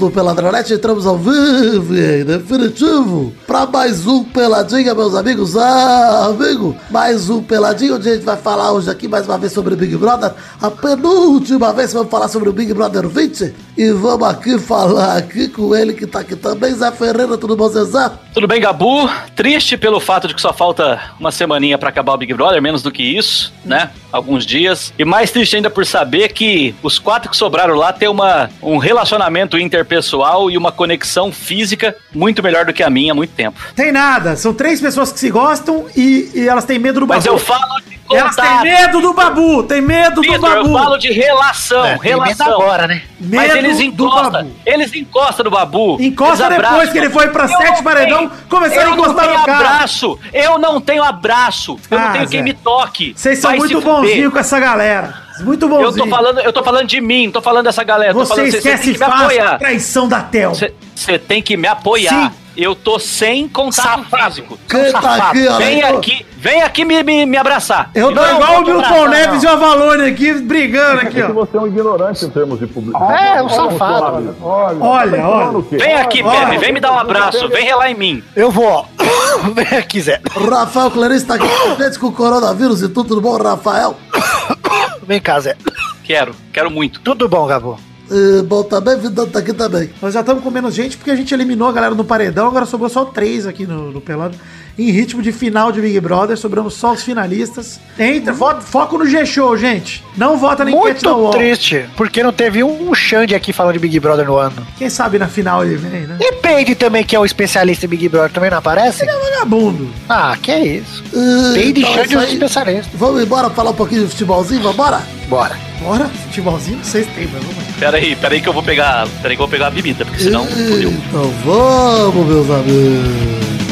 do Peladronete, entramos ao vivo e definitivo para mais um Peladinha, meus amigos. Ah, amigo, mais um Peladinho, onde a gente vai falar hoje aqui mais uma vez sobre o Big Brother. A penúltima vez vamos falar sobre o Big Brother 20. E vamos aqui falar aqui com ele que tá aqui também, Zé Ferreira, tudo bom, Zé? Tudo bem, Gabu? Triste pelo fato de que só falta uma semaninha para acabar o Big Brother, menos do que isso, né? Alguns dias. E mais triste ainda por saber que os quatro que sobraram lá têm uma, um relacionamento interpessoal e uma conexão física muito melhor do que a minha há muito tempo. Tem nada, são três pessoas que se gostam e, e elas têm medo do Mas eu falo Elas têm medo do babu, tem medo do Vitor, eu babu. falo de relação, É, tem medo relação. agora, né? Mas Medo eles do encostam, babu. eles encostam no babu. Encosta eles depois que ele foi pra Eu sete paredão, começaram a eu encostar não no tenho cara. abraço, eu não tenho abraço, eu Ah, não tenho Zé. quem me toque. Vocês são muito bonzinhos com essa galera. Muito Eu bonzinhos. tô falando, eu tô falando de mim, não tô falando dessa galera. tô Você falando, cê- cê esquece que me fácil a traição da Tel. Você tem que me apoiar. Eu tô sem contato físico. Quem tá safado. aqui? Vem aqui, vem aqui me, me, me abraçar. Eu tô igual o Milton Neves e o Avalone aqui brigando aqui, É que ó. você é um ignorante em termos de publicidade. É, um safado. Olha, Olha, tá olha. Vem aqui, Olha, Pepe, vem me dar um abraço, vem relar em mim. Eu vou. Vem aqui, Zé. Rafael Clarice tá aqui com o coronavírus e tudo, tudo bom, Rafael? Vem cá, Zé. Quero, quero muito. Tudo bom, Gabo? E, bom, também, Vidão tá aqui também. Nós já estamos com menos gente porque a gente eliminou a galera no paredão, agora sobrou só três aqui no, no Pelado. Em ritmo de final de Big Brother, sobramos só os finalistas. Entra, fo- foco no G-Show, gente. Não vota na enquete Muito UOL. triste, porque não teve um Xande aqui falando de Big Brother no ano. Quem sabe na final ele vem, né? Depende também que é o especialista em Big Brother, também não aparece? Vagabundo. Ah, que é isso. E, Tem de então, Xande aí. especialistas. Vamos embora falar um pouquinho de futebolzinho, vambora? Bora. Bora, futebolzinho, não sei se tem, mas vamos. Pera aí, pera aí que eu vou pegar, pera aí que eu vou pegar a bebida, porque senão fudeu. Então vamos, meus amigos.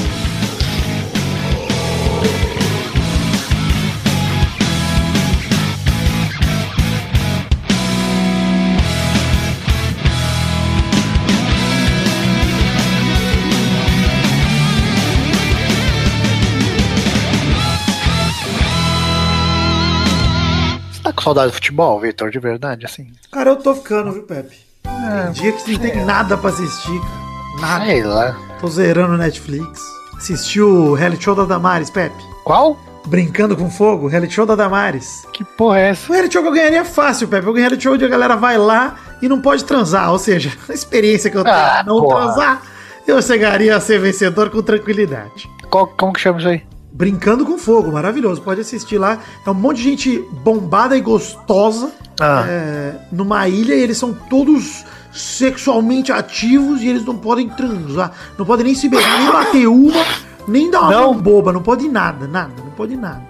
Saudade do futebol, Vitor, de verdade, assim? Cara, eu tô ficando, viu, Pepe? Tem dia que não tem nada pra assistir, cara. Nada. Sei lá. Tô zerando o Netflix. Assisti o reality show da Damares, Pepe. Qual? Brincando com fogo, reality show da Damares. Que porra é essa? O reality show que eu ganharia fácil, Pepe. O reality show onde a galera vai lá e não pode transar. Ou seja, a experiência que eu tenho Ah, não porra. transar, eu chegaria a ser vencedor com tranquilidade. Qual, como que chama isso aí? Brincando com fogo, maravilhoso. Pode assistir lá. É um monte de gente bombada e gostosa Ah. é, numa ilha e eles são todos sexualmente ativos e eles não podem transar. Não podem nem se beijar, nem bater uma, nem dar uma Não. boba. Não pode nada, nada. Não pode nada.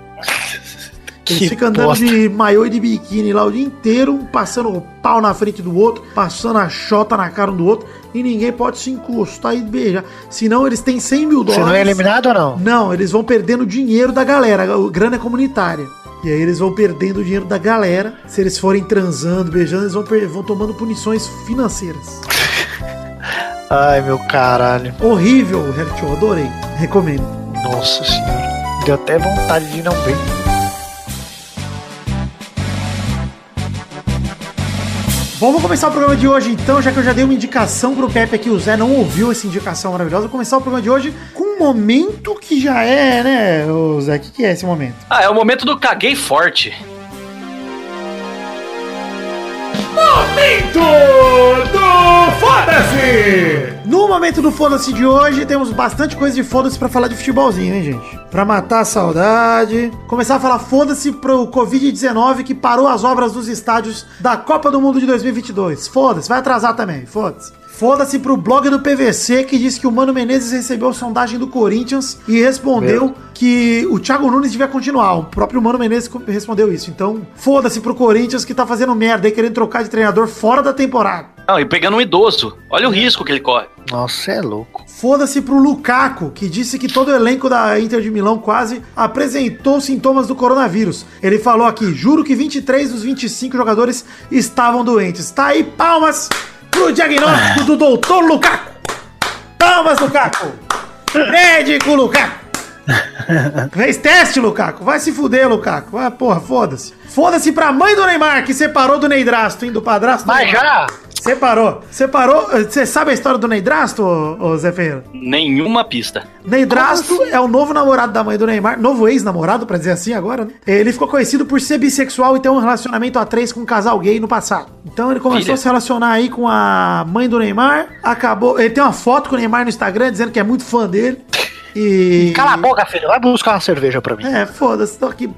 Eles Que ficam andando bosta. de maiô e de biquíni lá o dia inteiro, passando o pau na frente do outro, passando a chota na cara um do outro, e ninguém pode se encostar e beijar. Senão eles têm 100 mil Você dólares. não é eliminado ou não? Não, eles vão perdendo o dinheiro da galera, a grana é comunitária. E aí eles vão perdendo o dinheiro da galera. Se eles forem transando, beijando, eles vão, vão tomando punições financeiras. Ai, meu caralho. Horrível o show, adorei. Recomendo. Nossa senhora. Deu até vontade de não ver. Vamos começar o programa de hoje então, já que eu já dei uma indicação pro Pepe aqui, o Zé não ouviu essa indicação maravilhosa. Vou começar o programa de hoje com um momento que já é, né, ô Zé? O que, que é esse momento? Ah, é o momento do caguei forte. No momento do Foda-se de hoje, temos bastante coisa de foda-se pra falar de futebolzinho, hein, gente? Pra matar a saudade. Começar a falar foda-se pro Covid-19 que parou as obras dos estádios da Copa do Mundo de 2022. Foda-se, vai atrasar também, foda-se. Foda-se pro blog do PVC que disse que o Mano Menezes recebeu sondagem do Corinthians e respondeu que o Thiago Nunes devia continuar. O próprio Mano Menezes respondeu isso. Então, foda-se pro Corinthians que tá fazendo merda aí, querendo trocar de treinador fora da temporada. Não, e pegando um idoso. Olha o risco que ele corre. Nossa, é louco. Foda-se pro Lukaku, que disse que todo o elenco da Inter de Milão quase apresentou sintomas do coronavírus. Ele falou aqui: juro que 23 dos 25 jogadores estavam doentes. Tá aí, palmas pro diagnóstico do doutor Lukaku. Palmas, Lukaku. Médico Lukaku. Fez teste, Lukaku. Vai se fuder, Lukaku. Vai, porra, foda-se. Foda-se pra mãe do Neymar, que separou do Neidrasto, hein? Do padrasto. do Mas já! Separou. Separou. Você sabe a história do Neidrasto, ô, ô Zé Ferreira? Nenhuma pista. Neidrasto é o novo namorado da mãe do Neymar, novo ex-namorado, pra dizer assim agora, né? Ele ficou conhecido por ser bissexual e ter um relacionamento a três com um casal gay no passado. Então ele começou Filha. a se relacionar aí com a mãe do Neymar, acabou. Ele tem uma foto com o Neymar no Instagram dizendo que é muito fã dele. E. Cala a boca, filho. Vai buscar uma cerveja pra mim. É, foda-se, tô aqui.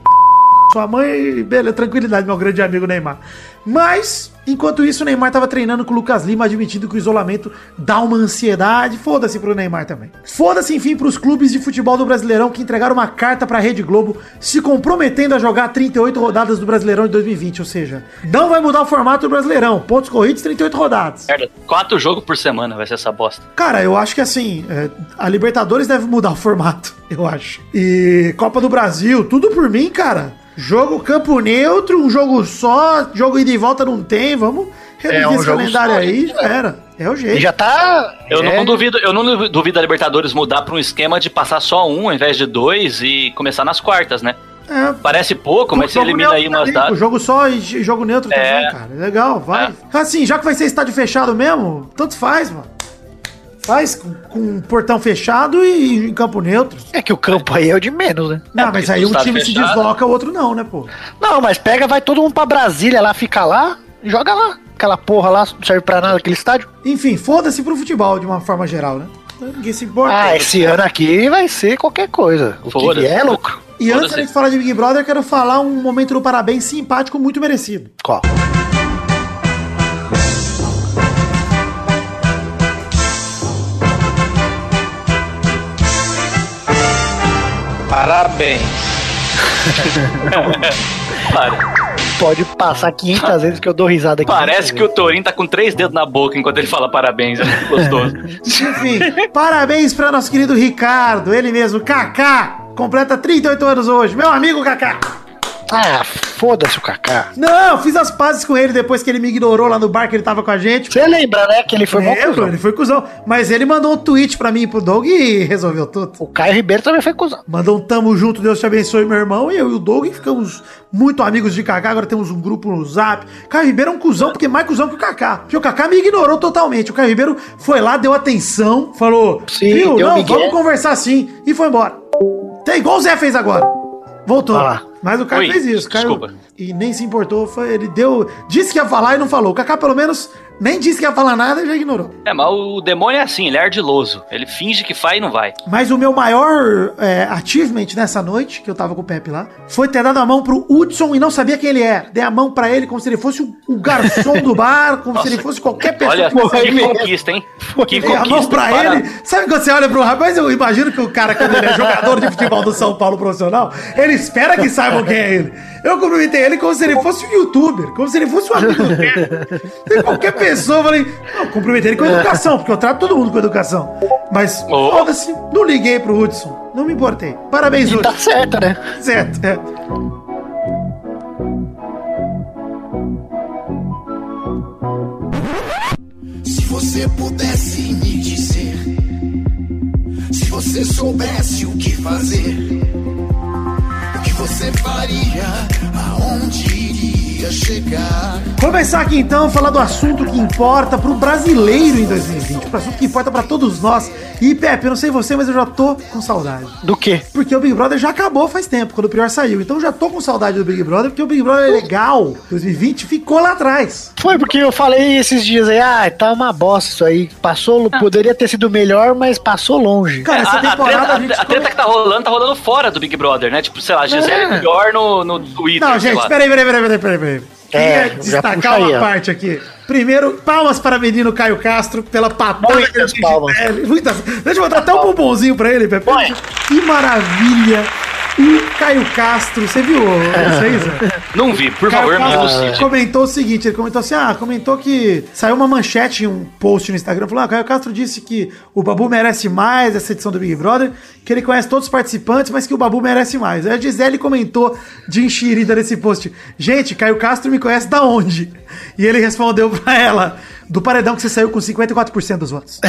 Sua mãe, beleza, tranquilidade, meu grande amigo Neymar. Mas, enquanto isso, o Neymar tava treinando com o Lucas Lima, admitindo que o isolamento dá uma ansiedade. Foda-se pro Neymar também. Foda-se, enfim, pros clubes de futebol do Brasileirão que entregaram uma carta pra Rede Globo se comprometendo a jogar 38 rodadas do Brasileirão de 2020. Ou seja, não vai mudar o formato do Brasileirão. Pontos corridos, 38 rodadas. Merda, quatro jogos por semana vai ser essa bosta. Cara, eu acho que assim, é, a Libertadores deve mudar o formato, eu acho. E Copa do Brasil, tudo por mim, cara. Jogo campo neutro, um jogo só, jogo ida e volta não tem, vamos reduzir É um esse jogo calendário só, aí, já era. É o E jeito. já tá. Eu é, não duvido, eu não duvido a Libertadores mudar pra um esquema de passar só um ao invés de dois e começar nas quartas, né? É, Parece pouco, mas você elimina aí umas datas. Jogo só e jogo neutro É. também, cara. Legal, vai. Assim, já que vai ser estádio fechado mesmo, tanto faz, mano. Faz com, com um portão fechado e em campo neutro. É que o campo aí é o de menos, né? Não, porque mas aí um time se fechado- desloca, o outro não, né, pô? Não, mas pega, vai todo mundo pra Brasília lá, fica lá, joga lá. Aquela porra lá não serve pra nada, aquele estádio. Enfim, foda-se pro futebol de uma forma geral, né? Ninguém se importa. Ah, esse ano aqui vai ser qualquer coisa. O que é lucro. E antes foda-se. de falar de Big Brother, eu quero falar um momento do parabéns simpático muito merecido. Qual? Parabéns. Para. Pode passar 500 vezes que eu dou risada aqui. Parece que o Torinho tá com três dedos na boca enquanto ele fala parabéns, é muito gostoso. Enfim, parabéns para nosso querido Ricardo, ele mesmo, Kaká, completa 38 anos hoje. Meu amigo Kaká. Ah, foda-se o Kaká. Não, fiz as pazes com ele depois que ele me ignorou lá no bar que ele tava com a gente. Você lembra, né, que ele foi Lembro, cuzão. ele foi cuzão. Mas ele mandou um tweet pra mim e pro Doug e resolveu tudo. O Caio Ribeiro também foi cuzão. Mandou um tamo junto, Deus te abençoe, meu irmão. E eu e o Doug ficamos muito amigos de Kaká. Agora temos um grupo no zap. Caio Ribeiro é um cuzão, porque é mais cuzão que o Kaká. Porque o Kaká me ignorou totalmente. O Caio Ribeiro foi lá, deu atenção, falou: Sim, Viu, não, migué." vamos conversar sim. E foi embora. Tem igual o Zé fez agora. Voltou. Ah. Mas o Caio Oi, fez isso. Caio, desculpa. E nem se importou. Foi, ele deu. Disse que ia falar e não falou. O Kaká, pelo menos, nem disse que ia falar nada e já ignorou. É, mas o demônio é assim, ele é ardiloso. Ele finge que faz e não vai. Mas o meu maior é, achievement nessa noite, que eu tava com o Pepe lá, foi ter dado a mão pro Hudson e não sabia quem ele era. Dei a mão pra ele como se ele fosse o, o garçom do bar, como se ele fosse qualquer pessoa. Olha, que que conquista, hein? Que Dei a mão pra para- ele. Sabe quando você olha pro rapaz? Eu imagino que o cara, quando ele é jogador de futebol do São Paulo profissional, ele espera que saibam quem é ele. Eu cumprimentei ele como se ele fosse um youtuber, como se ele fosse um amigo dele. Qualquer pessoa, eu falei, não, cumprimentei ele com educação, porque eu trato todo mundo com educação. Mas, Oh. foda-se, não liguei pro Hudson. Não me importei. Parabéns, E Hudson. tá certo, né? Certo, é. Se você pudesse me dizer, se você soubesse o que fazer, você faria, aonde iria chegar? Começar aqui então, falar do assunto que importa pro brasileiro em 2020, pro assunto que importa pra todos nós. E Pepe, eu não sei você, mas eu já tô com saudade. Do quê? Porque o Big Brother já acabou faz tempo, quando o Prior saiu. Então eu já tô com saudade do Big Brother, porque o Big Brother é legal. 2020 ficou lá atrás. Foi porque eu falei esses dias aí, ah, tá uma bosta isso aí. Passou, poderia ter sido melhor, mas passou longe. Cara, essa a, a temporada treta, a, gente. a treta que tá rolando, tá rolando fora do Big Brother, né? Tipo, sei lá, Gisele É. melhor no, no Twitter. Não, gente, peraí, peraí, peraí, peraí, peraí, peraí. É, Queria já destacar uma parte aqui. Primeiro, palmas para o menino Caio Castro pela patada Muitas que ele palmas. Muitas. Deixa eu botar até um bombonzinho pra ele, Pepe. Que maravilha. O Caio Castro, você viu Zé? Não vi, por Caio favor, me Castro elucide. comentou o seguinte, ele comentou assim, ah, comentou que saiu uma manchete em um post no Instagram, falou, ah, Caio Castro disse que o Babu merece mais essa edição do Big Brother, que ele conhece todos os participantes, mas que o Babu merece mais. Aí a Gisele comentou de enxerida nesse post, gente, Caio Castro me conhece da onde? E ele respondeu pra ela, do paredão que você saiu com 54% dos votos.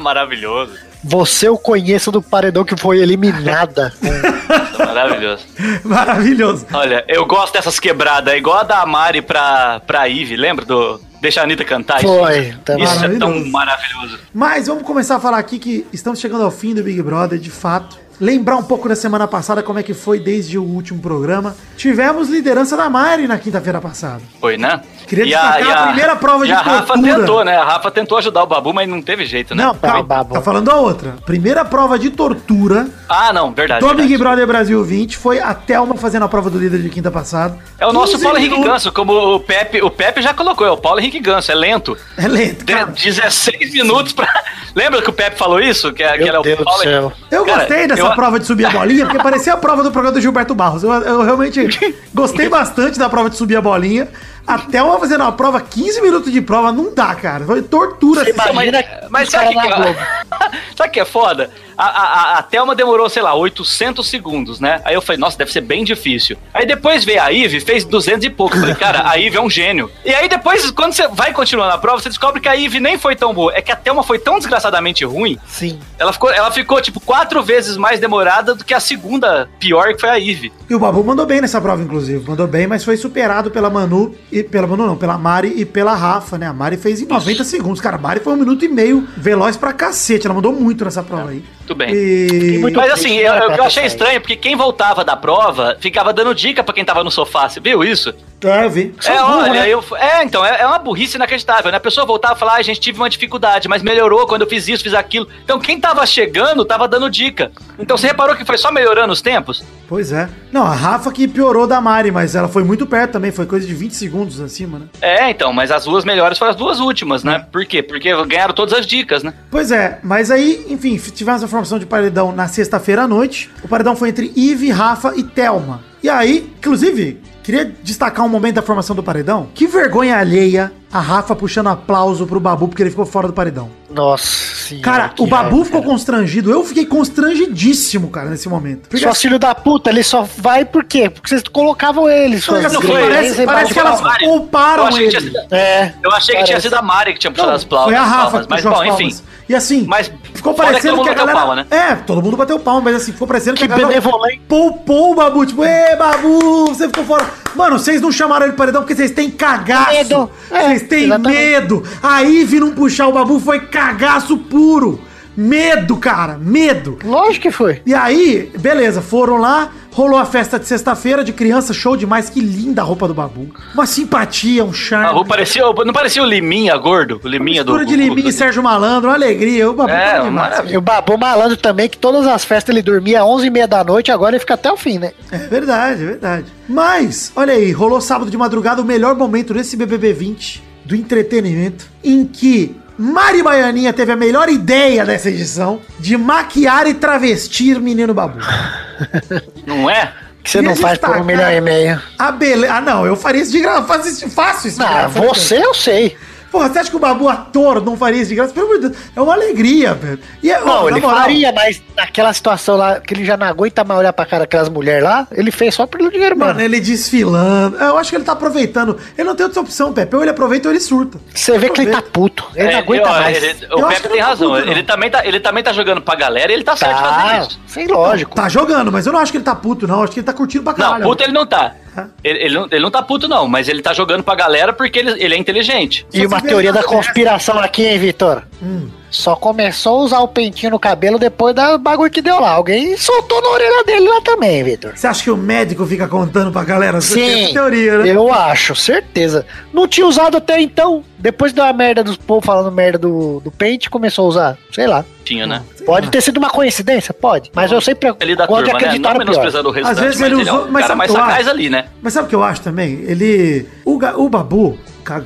Maravilhoso. Você eu conheço do paredão que foi eliminada maravilhoso. Maravilhoso. Olha, eu gosto dessas quebradas, é igual a da Mari pra, pra Ivy, lembra do. Deixa a Anitta cantar isso? Foi. Também. Isso é tão Maravilhoso. maravilhoso. Mas vamos começar a falar aqui que estamos chegando ao fim do Big Brother, de fato. Lembrar um pouco da semana passada, como é que foi desde o último programa. Tivemos liderança da Mari na quinta-feira passada. Foi, né? Queria destacar a primeira prova e de a Rafa tortura. tentou, né? A Rafa tentou ajudar o Babu, mas não teve jeito, né? Não, calma, Babu. tá falando a outra. Primeira prova de tortura Ah, não, verdade. do verdade. Big Brother Brasil 20 foi a Thelma fazendo a prova do líder de quinta passada. É o nosso 15 Paulo Henrique. Ganso, como o Pepe, o Pepe já colocou, é o Paulo Henrique Ganso, é lento. É lento, cara. 16 minutos pra. Lembra que o Pepe falou isso? Que, que Meu era o Deus do Paulo céu. Eu Cara, gostei dessa eu- prova de subir a bolinha, porque parecia a prova do programa do Gilberto Barros. Eu, eu realmente gostei bastante da prova de subir a bolinha. Até uma fazendo uma prova, 15 minutos de prova, não dá, cara. Foi tortura. Você assim. imagina Mas, mas sabe que, Globo. sabe o que é foda? A, a, a- Thelma demorou, sei lá, 800 segundos, né? Aí eu falei, nossa, deve ser bem difícil. Aí depois veio a Ive, fez 200 e pouco. Eu Falei, cara, a Ive é um gênio. E aí depois, quando você vai continuando a prova, você descobre que a Ive nem foi tão boa. É que a Thelma foi tão desgraçadamente ruim. Sim. Ela ficou, ela ficou, tipo, quatro vezes mais demorada do que a segunda pior, que foi a Ive. E o Babu mandou bem nessa prova, inclusive. Mandou bem, mas foi superado pela Manu e pela Manu não, pela Mari e pela Rafa, né? A Mari fez em 90 segundos. Cara, a Mari foi um minuto e meio veloz pra cacete. Ela mandou muito nessa prova aí. Tudo bem. E... muito- Mas assim, né, eu, eu achei sair. estranho, porque quem voltava da prova ficava dando dica pra quem tava no sofá. Você viu isso? É, eu vi. É, burro, olha, né? eu, é, então, é, é uma burrice inacreditável, né? A pessoa voltava e falava, ah, gente, tive uma dificuldade, mas melhorou quando eu fiz isso, fiz aquilo. Então, quem tava chegando, tava dando dica. Então, você reparou que foi só melhorando os tempos? Pois é. Não, a Rafa que piorou da Mari, mas ela foi muito perto também. Foi coisa de 20 segundos acima, né? É, então, mas as duas melhores foram as duas últimas, né? Por quê? Porque ganharam todas as dicas, né? Pois é, mas aí, enfim, tivemos a formação de paredão na sexta-feira à noite. O paredão foi entre Ive, Rafa e Thelma. E aí, inclusive, queria destacar um momento da formação do paredão. Que vergonha alheia a Rafa puxando aplauso pro Babu porque ele ficou fora do paredão. Nossa senhora. Cara, o Babu raiva, ficou cara. constrangido. Eu fiquei constrangidíssimo, cara, nesse momento. Porque Só filho da puta, ele só vai por quê? Porque vocês colocavam ele. assim, não foi, grandes parece, parece que elas que ele. sido- É. Eu achei que tinha sido a Mari que tinha puxado as palmas. Foi a Rafa palmas, que mas bom, as enfim. E assim, Mas ficou parecendo todo que, a mundo bateu galera... palma, né? É, todo mundo bateu palma, mas assim, ficou parecendo que, Que a galera benevolente. poupou o Babu. Tipo, ê, Babu, você ficou fora. Mano, vocês não chamaram ele de paredão porque vocês têm cagaço. Medo. É, Vocês têm exatamente. medo. A Ivy não puxar o Babu foi cagaço puro. Medo, cara, medo. Lógico que foi. E aí, beleza, foram lá, rolou a festa de sexta-feira de criança, show demais, que linda a roupa do Babu. Uma simpatia, um charme. A Ru parecia, não parecia o Liminha gordo? O Liminha do. De Liminha e Sérgio Malandro, uma alegria. O Babu É, demais. E o Babu malandro também, que todas as festas ele dormia às 11h30 da noite, agora ele fica até o fim, né? É verdade, é verdade. Mas, olha aí, rolou sábado de madrugada o melhor momento desse BBB 20 do entretenimento, em que Mari Baianinha teve a melhor ideia dessa edição de maquiar e travestir menino Babu. Não é? Que você não faz por um milhão e meio. A beleza. Ah, não, eu faria isso de graça. Faço isso, de Ah, graça. você eu sei. Porra, você acha que o Babu, ator, não faria isso de graça? Pelo amor de Deus, é uma alegria, velho. E é, ó, Não, na ele moral, faria, mas naquela situação lá, que ele já não aguenta mais olhar pra cara daquelas mulheres lá, ele fez só pelo dinheiro, Mano, mano. ele desfilando. Eu acho que ele tá aproveitando. Ele não tem outra opção, Pepe. Ou ele aproveita ou ele surta. Você vê que ele tá puto. Ele não É, aguenta ó, mais. ele- Eu o acho Pepe tem não tá razão. puto, não. ele, também tá, ele também tá jogando pra galera e ele tá certo fazendo Tá, isso. sem lógico. Tá jogando, mas eu não acho que ele tá puto, não. Acho que ele tá curtindo pra Não, caralho. puto ele não tá. Ele, ele não, ele não tá puto, não, mas ele tá jogando pra galera porque ele, ele é inteligente. E uma se vê teoria da conspiração aqui, hein, Vitor? Hum. Só começou a usar o pentinho no cabelo depois da bagulho que deu lá. Alguém soltou na orelha dele lá também, Vitor. Você acha que o médico fica contando pra galera? Sim, essa teoria, né? eu acho, certeza. Não tinha usado até então. Depois da merda dos povos falando merda do, do pente, começou a usar. Sei lá. Tinha, né? Pode ter sido uma coincidência? Pode. Mas eu sempre Ali da gosto de turma, né? acreditar Não no pior. o restante, Às vezes mas ele ele usou- é mas sabe mais o que eu sagaz acho? ali, né? Mas sabe o que eu acho também? Ele. O, o Babu.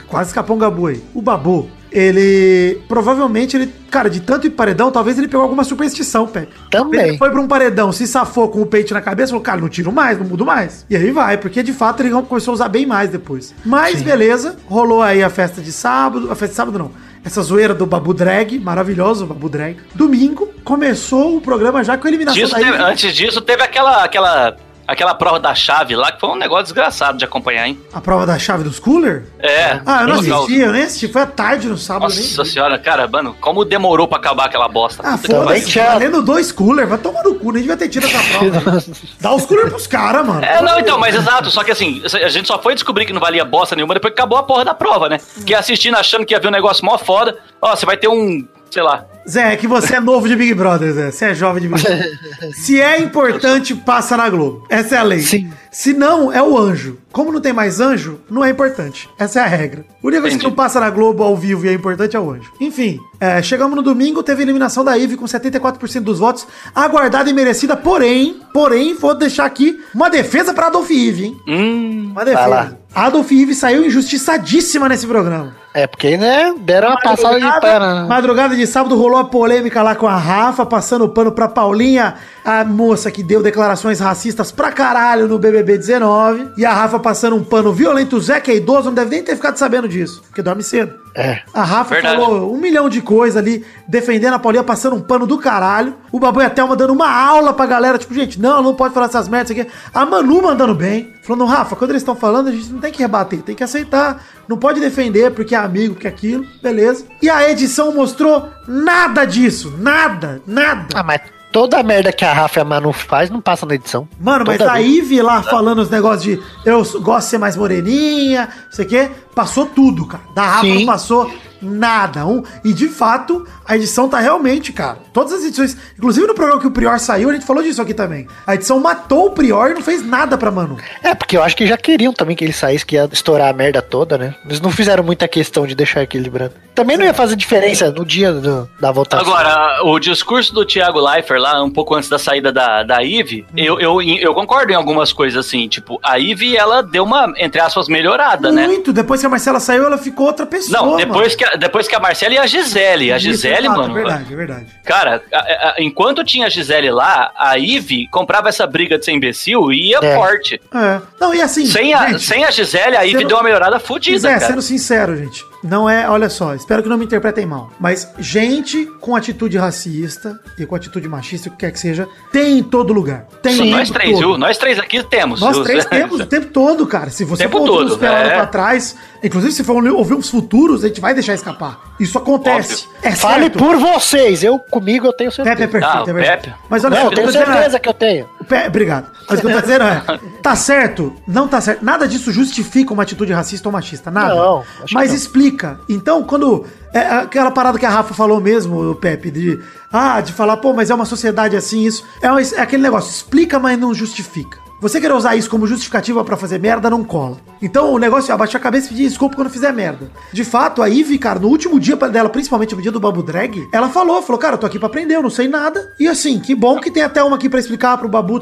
Quase escapou um Gabu aí. O Babu. Ele. Provavelmente ele. Cara, de tanto ir paredão, talvez ele pegou alguma superstição, Pepe. Também. Ele foi pra um paredão, se safou com o peito na cabeça, falou, cara, não tiro mais, não mudo mais. E aí vai, porque de fato ele começou a usar bem mais depois. Mas beleza, rolou aí a festa de sábado, a festa de sábado não. Essa zoeira do Babu Drag, maravilhoso o Babu Drag. Domingo, começou o programa já com a eliminação Disso da teve- antes disso, teve aquela, aquela, aquela prova da chave lá, que foi um negócio desgraçado de acompanhar, hein? A prova da chave dos cooler? É. Ah, eu não assisti, eu nem assisti. Foi à tarde no sábado. nem Nossa senhora, cara, mano, como demorou pra acabar aquela bosta. Ah, foda-se, valendo dois cooler, vai tomar no cu, nem devia ter tido essa prova. Dá os cooler pros caras, mano. É, não, então, mas exato, só que assim, a gente só foi descobrir que não valia bosta nenhuma depois que acabou a porra da prova, né? Que assistindo achando que ia ver um negócio mó foda, ó, você vai ter um, sei lá, Zé, é que você é novo de Big Brother, Zé. Você é jovem de Big Brother. Se é importante, passa na Globo. Essa é a lei. Sim. Se não, é o anjo. Como não tem mais anjo, não é importante. Essa é a regra. A única coisa que não passa na Globo ao vivo e é importante é o anjo. Enfim, é, chegamos no domingo, teve eliminação da Ive com 74% dos votos, aguardada e merecida, porém, porém, vou deixar aqui uma defesa pra Adolf Ive, hein? hum, Uma defesa. Adolf Ive saiu injustiçadíssima nesse programa. É, porque, né, deram uma passada de pena. né? Madrugada de sábado rolou a polêmica lá com a Rafa, passando o pano pra Paulinha, a moça que deu declarações racistas pra caralho no BBB 19. E a Rafa passando um pano violento. O Zé, que é idoso, não deve nem ter ficado sabendo disso, porque dorme cedo. É. A Rafa Verdade. falou um milhão de coisas ali, defendendo a Paulinha, passando um pano do caralho. O Babu e a Thelma dando uma aula pra galera, tipo, gente, não, não pode falar essas merdas aqui. A Manu mandando bem, falando, Rafa, quando eles estão falando, a gente não tem que rebater, tem que aceitar. Não pode defender porque é amigo, porque é aquilo, beleza. E a edição mostrou nada disso, nada, nada. Ah, mas toda a merda que a Rafa e a Manu faz não passa na edição. Mano, mas Toda a vez. Ivy lá falando os negócios de eu gosto de ser mais moreninha, não sei o quê, passou tudo, cara. Da Rafa Sim. não passou nada. Um, e de fato, a edição tá realmente, cara. Todas as edições, inclusive no programa que o Prior saiu, a gente falou disso aqui também. A edição matou o Prior e não fez nada pra Manu. É, porque eu acho que já queriam também que ele saísse, que ia estourar a merda toda, né? Eles não fizeram muita questão de deixar equilibrando. Também não ia fazer diferença no dia do- da votação. Agora, o discurso do Thiago Leifert lá, um pouco antes da saída da, da Ive, eu, eu, eu concordo em algumas coisas assim. Tipo, a Ive, ela deu uma, entre aspas, melhorada, né? Muito. Depois que a Marcela saiu, ela ficou outra pessoa. Não, mano. depois que, a, depois que a Marcela e a Gisele. A Isso, Gisele, exato, mano. É verdade, é verdade. Cara, a- a- enquanto tinha a Gisele lá, a Ive comprava essa briga de ser imbecil e ia É. forte. É. Não, e assim. Sem a, gente, sem a Gisele, a Ive sendo- deu uma melhorada fodida, Zé, cara. sendo sincero, gente, não é, olha só, espero que não me interpretem mal, mas gente com atitude racista e com atitude machista, o que quer que seja, tem em todo lugar. Tem Sim, nós três, todo. viu? Nós três aqui temos. Nós três temos o tempo todo, cara. Se você Tempo for todo, é. pra trás, inclusive se for ouvir uns futuros, a gente vai deixar escapar. Isso acontece. É Fale certo. por vocês, eu comigo eu tenho certeza. Pepe é perfeito, Ah, é verdade. Pepe. Mas olha Não, só, eu tenho tô dizendo é- certeza que eu tenho. o Pe- Obrigado. Mas o que eu tô dizendo é, tá certo, não tá certo. Nada disso justifica uma atitude racista ou machista, nada. Não, Mas não. explica. Então, quando é aquela parada que a Rafa falou mesmo, o Pepe, de ah, de falar, pô, mas é uma sociedade assim, isso é, uma- é aquele negócio, explica, mas não justifica. Você querer usar isso como justificativa pra fazer merda não cola. Então o negócio é abaixar a cabeça e pedir desculpa quando fizer merda. De fato, a Ivy, cara, no último dia dela, principalmente no dia do Babu Drag, ela falou, falou, cara, eu tô aqui pra aprender, eu não sei nada. E assim, que bom que tem até uma aqui pra explicar pro Babu.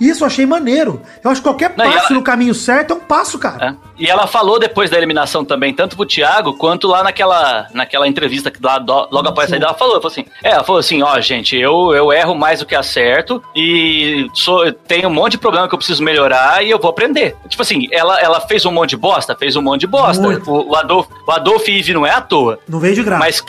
E isso eu achei maneiro. Eu acho que qualquer Não, passo ela- no caminho certo é um passo, cara. É. E ela falou depois da eliminação também, tanto pro Thiago quanto lá naquela, naquela entrevista que lá do- logo após a saída, ela falou, ela falou assim, é, ela falou assim, ó, gente, eu, eu erro mais do que acerto e sou, tenho um monte de problema que eu preciso melhorar e eu vou aprender. Tipo assim, ela, ela fez um monte de bosta, fez um monte de bosta. Muito. O, o Adolfo, o Ive não é à toa. Não veio de graça. Mas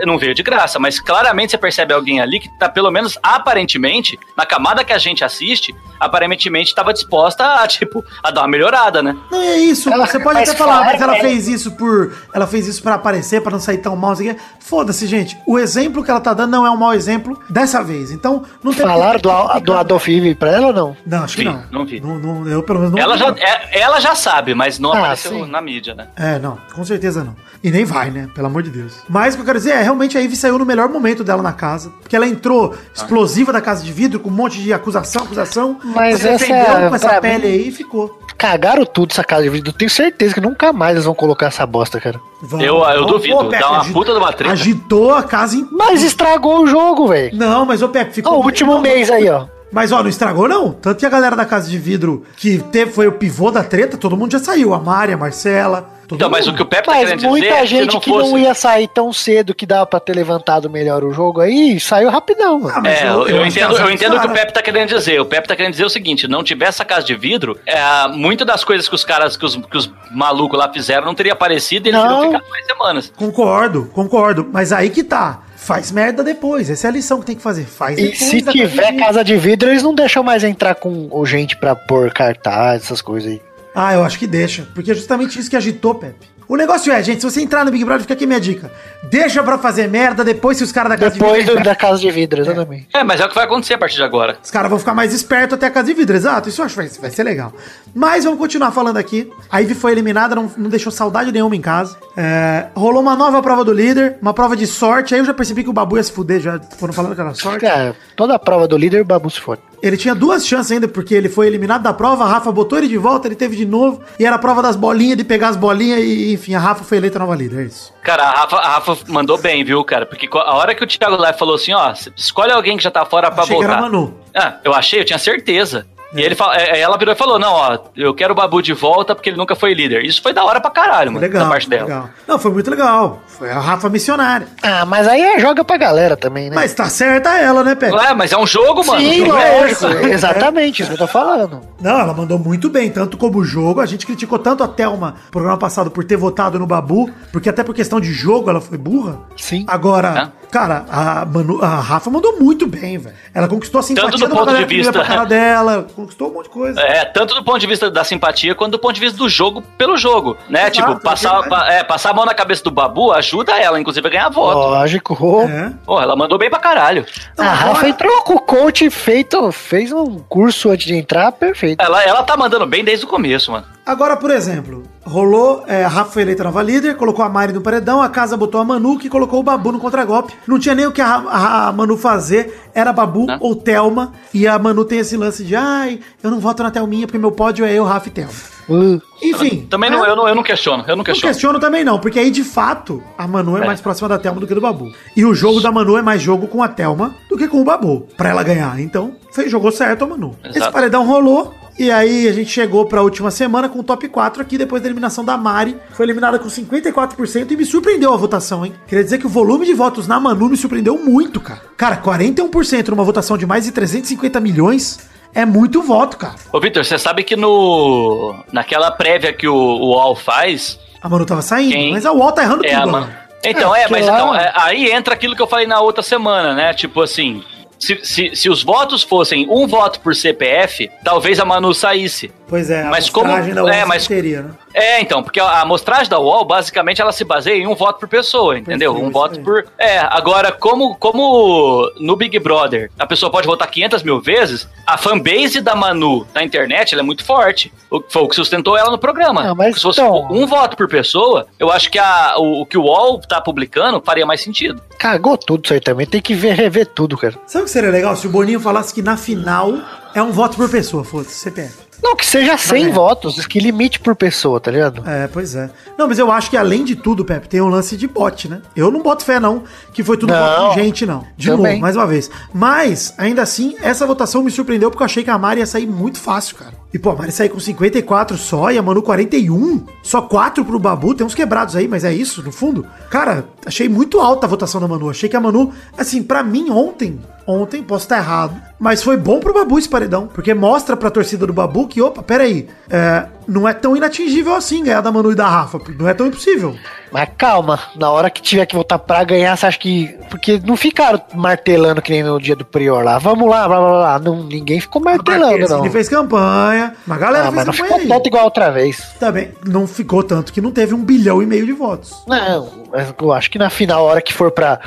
É. não veio de graça, mas claramente você percebe alguém ali que tá, pelo menos aparentemente, na camada que a gente assiste, aparentemente estava disposta a, tipo, a dar uma melhorada, né? Não, é isso. Ela- você pode até falar, fala, mas ela é. fez isso por. Ela fez isso pra aparecer, pra não sair tão mal. não sei o quê. Foda-se, gente. O exemplo que ela tá dando não é um mau exemplo dessa vez. Então, não tem Falaram do, do Adolf Hitler pra ela ou não? Não, acho que Vi, não. não vi. Não, não- eu, pelo menos, não Ela vi, já, é- ela já sabe, mas não Ah, apareceu sim. na mídia, né? É, não, com certeza não. E nem vai, né? Pelo amor de Deus. Mas o que eu quero dizer é, realmente a Ivy saiu no melhor momento dela na casa. Porque ela entrou explosiva da casa de vidro, com um monte de acusação, acusação. Mas se essa defendeu é- com essa pele mim- aí e ficou. Cagaram tudo essa casa de. Eu tenho certeza que nunca mais eles vão colocar essa bosta, cara. Vamos, Eu- eu vamos. duvido, Ô, Pepe, dá uma puta de uma treta. Agitou a casa em... Mas estragou o jogo, velho. Não, mas o Pepe ficou... Ó, o último Não, mês aí, ó. Mas, ó, não estragou, não. Tanto que a galera da Casa de Vidro que teve, foi o pivô da treta, todo mundo já saiu. A Mari, a Marcela. Todo Então, mas mundo. o que o Pepe tá Mas querendo dizer muita é que gente não que fosse... não ia sair tão cedo que dava pra ter levantado melhor o jogo aí, saiu rapidão, mano. Ah, mas É, eu, eu que entendo, eu entendo o que o. Pepe tá querendo dizer. O Pepe tá querendo dizer o seguinte: não tivesse essa casa de vidro, é, muitas das coisas que os caras, que os, que os malucos lá fizeram não teria aparecido e eles Não. teriam ficado mais semanas. Concordo, concordo. Mas aí que tá. Faz merda depois. Essa é a lição que tem que fazer. Faz E se tiver casa de- casa de vidro, eles não deixam mais entrar com o gente pra pôr cartaz, essas coisas aí. Ah, eu acho que deixa. Porque é justamente isso que agitou, Pepe. O negócio é, gente, se você entrar no Big Brother, fica aqui minha dica. Deixa pra fazer merda depois se os caras da casa Depois de vidro. da casa de vidro, exatamente. É, mas é o que vai acontecer a partir de agora. Os caras vão ficar mais espertos até a casa de vidro, exato. Isso eu acho que vai, vai ser legal. Mas vamos continuar falando aqui. A Ivy foi eliminada, não, não deixou saudade nenhuma em casa. É, rolou uma nova prova do líder, uma prova de sorte. Aí eu já percebi que o Babu ia se fuder, já foram falando que era sorte. Cara, toda a prova do líder, o Babu se fode. Ele tinha duas chances ainda, porque ele foi eliminado da prova, a Rafa botou ele de volta, ele teve de novo. E era a prova das bolinhas, de pegar as bolinhas, e enfim, a Rafa foi eleita nova líder, é isso. Cara, a Rafa, a Rafa mandou bem, viu, cara? Porque a hora que o Thiago Live falou assim, ó, escolhe alguém que já tá fora pra Achei que voltar. era Manu. Ah, eu achei, eu tinha certeza. E ele fala, é, ela virou e falou: Não, ó, eu quero o Babu de volta porque ele nunca foi líder. Isso foi da hora pra caralho, mano, Legal, da parte dela. legal. Não, foi muito legal. Foi a Rafa missionária. Ah, mas aí é joga pra galera também, né? Mas tá certa ela, né, Pepe? Ué, mas é um jogo, mano. Sim, O jogo é lógico. esse. Exatamente, isso que eu tô falando. Não, ela mandou muito bem, tanto como o jogo. A gente criticou tanto a Thelma no programa passado por ter votado no Babu, porque até por questão de jogo ela foi burra. Sim. Agora, cara, a, Manu- a Rafa mandou muito bem, velho. Ela conquistou a simpatia do da ponto galera de vista- pra cara dela, conquistou um monte de coisa. É, tanto do ponto de vista da simpatia quanto do ponto de vista do jogo pelo jogo, né? Exato, tipo, é passar, é, passar a mão na cabeça do Babu ajuda ela, inclusive, a ganhar voto. Lógico. Oh. É. Porra, ela mandou bem pra caralho. Então, a Rafa entrou com o coach feito, fez um curso antes de entrar, perfeito. Ela, ela tá mandando bem desde o começo, mano. Agora, por exemplo, rolou, é, a Rafa foi eleita nova líder, colocou a Mari no paredão, a casa botou a Manu, que colocou o Babu no contragolpe. Não tinha nem o que a, a- a Manu fazer, era Babu Né? ou Thelma. E a Manu tem esse lance de, ai, eu não voto na Thelminha porque meu pódio é eu, Rafa e Thelma. Uh, Enfim. Também não, é, eu, não, eu não questiono, eu não não questiono. questiono também não, porque aí de fato a Manu é, É. mais próxima da Thelma do que do Babu. E o jogo da Manu é mais jogo com a Thelma do que com o Babu, pra ela ganhar. Então, fez, jogou certo a Manu. Exato. Esse paredão rolou. E aí a gente chegou pra última semana com o top 4 aqui, depois da eliminação da Mari. Foi eliminada com 54% e me surpreendeu a votação, hein? Queria dizer que o volume de votos na Manu me surpreendeu muito, cara. Cara, 41% numa votação de mais de 350 milhões é muito voto, cara. Ô, Vitor, você sabe que no. Naquela prévia que o, o UOL faz. A Manu tava saindo, Quem? mas a UOL tá errando É, tudo. a man... Então, É, é, mas lá- então, é, aí entra aquilo que eu falei na outra semana, né? Tipo assim. Se, se, se os votos fossem um voto por CPF, talvez a Manu saísse. Pois é, a Mas como- amostragem da UOL é, mas- teria, né? É, então, porque a amostragem da UOL, basicamente, ela se baseia em um voto por pessoa, entendeu? Um voto aí. por. É, agora, como, como no Big Brother a pessoa pode votar 500 mil vezes, a fanbase da Manu na internet ela é muito forte. O, foi o que sustentou ela no programa. Ah, mas Se fosse então- um voto por pessoa, eu acho que a, o, o que o UOL tá publicando faria mais sentido. cagou tudo isso aí também, tem que ver, rever tudo, cara. Sabe o que seria legal se o Boninho falasse que na final é um voto por pessoa, foda-se, CPF. Não, que seja 100 é. votos, que limite por pessoa, tá ligado? É, pois é. Não, mas eu acho que além de tudo, Pepe, tem um lance de bot, né? Eu não boto fé, não, que foi tudo Não. voto de gente, não. De Também. novo, mais uma vez. Mas, ainda assim, essa votação me surpreendeu porque eu achei que a Mari ia sair muito fácil, cara. E, pô, a Mari saiu com 54 só e a Manu 41. Só 4 pro Babu. Tem uns quebrados aí, mas é isso, no fundo. Cara, achei muito alta a votação da Manu. Achei que a Manu, assim, pra mim, ontem, ontem, posso estar errado, mas foi bom pro Babu esse paredão. Porque mostra pra torcida do Babu que, opa, peraí, é, não é tão inatingível assim ganhar da Manu e da Rafa. Não é tão impossível. Mas calma, na hora que tiver que votar pra ganhar, você acha que. Porque não ficaram martelando que nem no dia do Prior lá. Vamos lá, blá blá blá. Não, ninguém ficou martelando, não. Ele fez campanha, uma galera Ah, mas fez não campanha ficou aí. tanto igual outra vez. Também não ficou tanto que não teve um bilhão e meio de votos. Não, mas eu acho que na final, a hora que for pra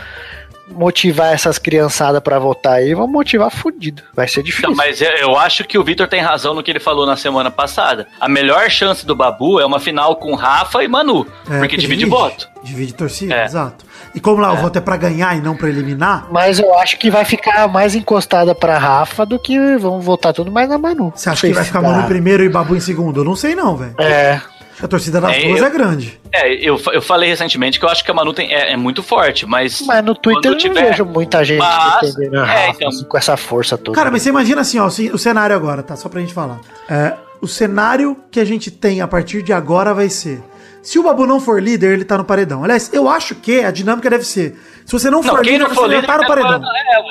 motivar essas criançadas pra votar aí, vão motivar fudido. Vai ser difícil. Não, mas eu, eu acho que o Vitor tem razão no que ele falou na semana passada. A melhor chance do Babu é uma final com Rafa e Manu, É, porque divide voto. Divide torcida, É. exato. E como lá o voto é pra ganhar e não pra eliminar, Mas eu acho que vai ficar mais encostada pra Rafa do que vão votar tudo mais na Manu. você acha que vai ficar. Manu em primeiro e Babu em segundo? Eu não sei não, velho. É. A torcida das É, duas eu- é grande. É, eu, eu falei recentemente que eu acho que a Manu tem- é, é muito forte, mas. Mas no Twitter eu quando não tiver- vejo muita gente Mas- defendendo a é, então. assim, com essa força toda. Cara, mas você imagina assim, ó, o o cenário agora, tá? Só pra gente falar. É, o cenário que a gente tem a partir de agora vai ser. Se o Babu não for líder, ele tá no paredão. Aliás, eu acho que a dinâmica deve ser. Se você não, Não, for quem líder, não for você já líder tá no tá paredão.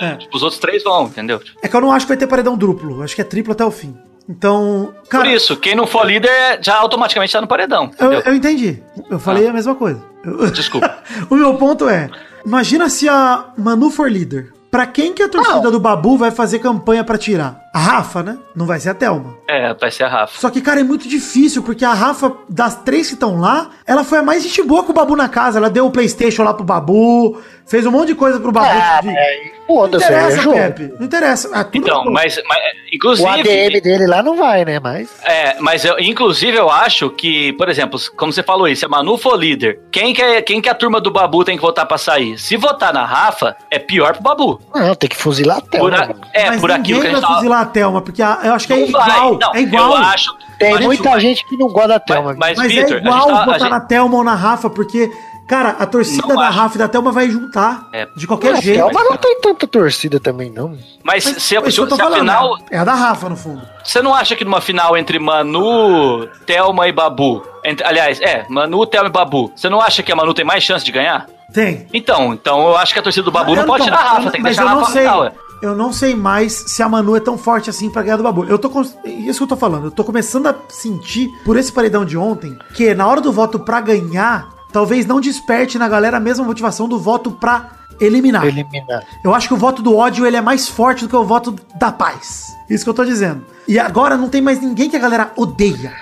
É, É. tipo, os outros três vão, entendeu? É que eu não acho que vai ter paredão duplo. Acho que é triplo até o fim. Então, cara. Por isso, quem não for líder já automaticamente tá no paredão. Eu, eu entendi. Eu falei a mesma coisa. Eu- Desculpa. o meu ponto é. Imagina se a Manu for líder. Pra quem que a torcida do Babu vai fazer campanha pra tirar? A Rafa, né? Não vai ser a Thelma. É, vai ser a Rafa. Só que, cara, é muito difícil, porque a Rafa, das três que estão lá, ela foi a mais gente boa com o Babu na casa. Ela deu o Playstation lá pro Babu, fez um monte de coisa pro Babu. Ah, de- Não foda-se, é interessa, jogo. Pepe. Não interessa. Ah, tudo Então, mas, mas O inclusive, ADM dele lá não vai, né? Mas. é, mas eu, inclusive eu acho que, por exemplo, como você falou aí, se a Manu for líder, quem que, é, quem que a turma do Babu tem que votar pra sair? Se votar na Rafa, é pior pro Babu. Não, tem que fuzilar até. Por, a- é, Mas por aquilo que a gente tava... a Thelma, porque a- eu acho que é Não vai, igual. não, é igual. Eu acho. Tem mas- muita gente que não gosta da Thelma. Mas, Mas Vitor, é igual a tá- a botar gente- na Thelma ou na Rafa, porque, cara, a torcida Não da acho. Rafa e da Thelma vai juntar. É. De qualquer a jeito. Thelma não tem tanta torcida também, não. Mas, Mas se, é tô se a falando, final. É a da Rafa, no fundo. Você não acha que numa final entre Manu, Thelma e Babu. entre- aliás, é, Manu, Thelma e Babu. Você não acha que a Manu tem mais chance de ganhar? Tem. Então, então eu acho que a torcida do Babu não Eu pode tirar a Rafa, não- tem que mas deixar a eu não Rafa final. Eu não sei mais se a Manu é tão forte assim pra ganhar do Babu. Eu tô. Isso que eu tô falando. Eu tô começando a sentir, por esse paredão de ontem, que na hora do voto pra ganhar, talvez não desperte na galera a mesma motivação do voto pra eliminar. Eliminar. Eu acho que o voto do ódio ele é mais forte do que o voto da paz. Isso que eu tô dizendo. E agora não tem mais ninguém que a galera odeia.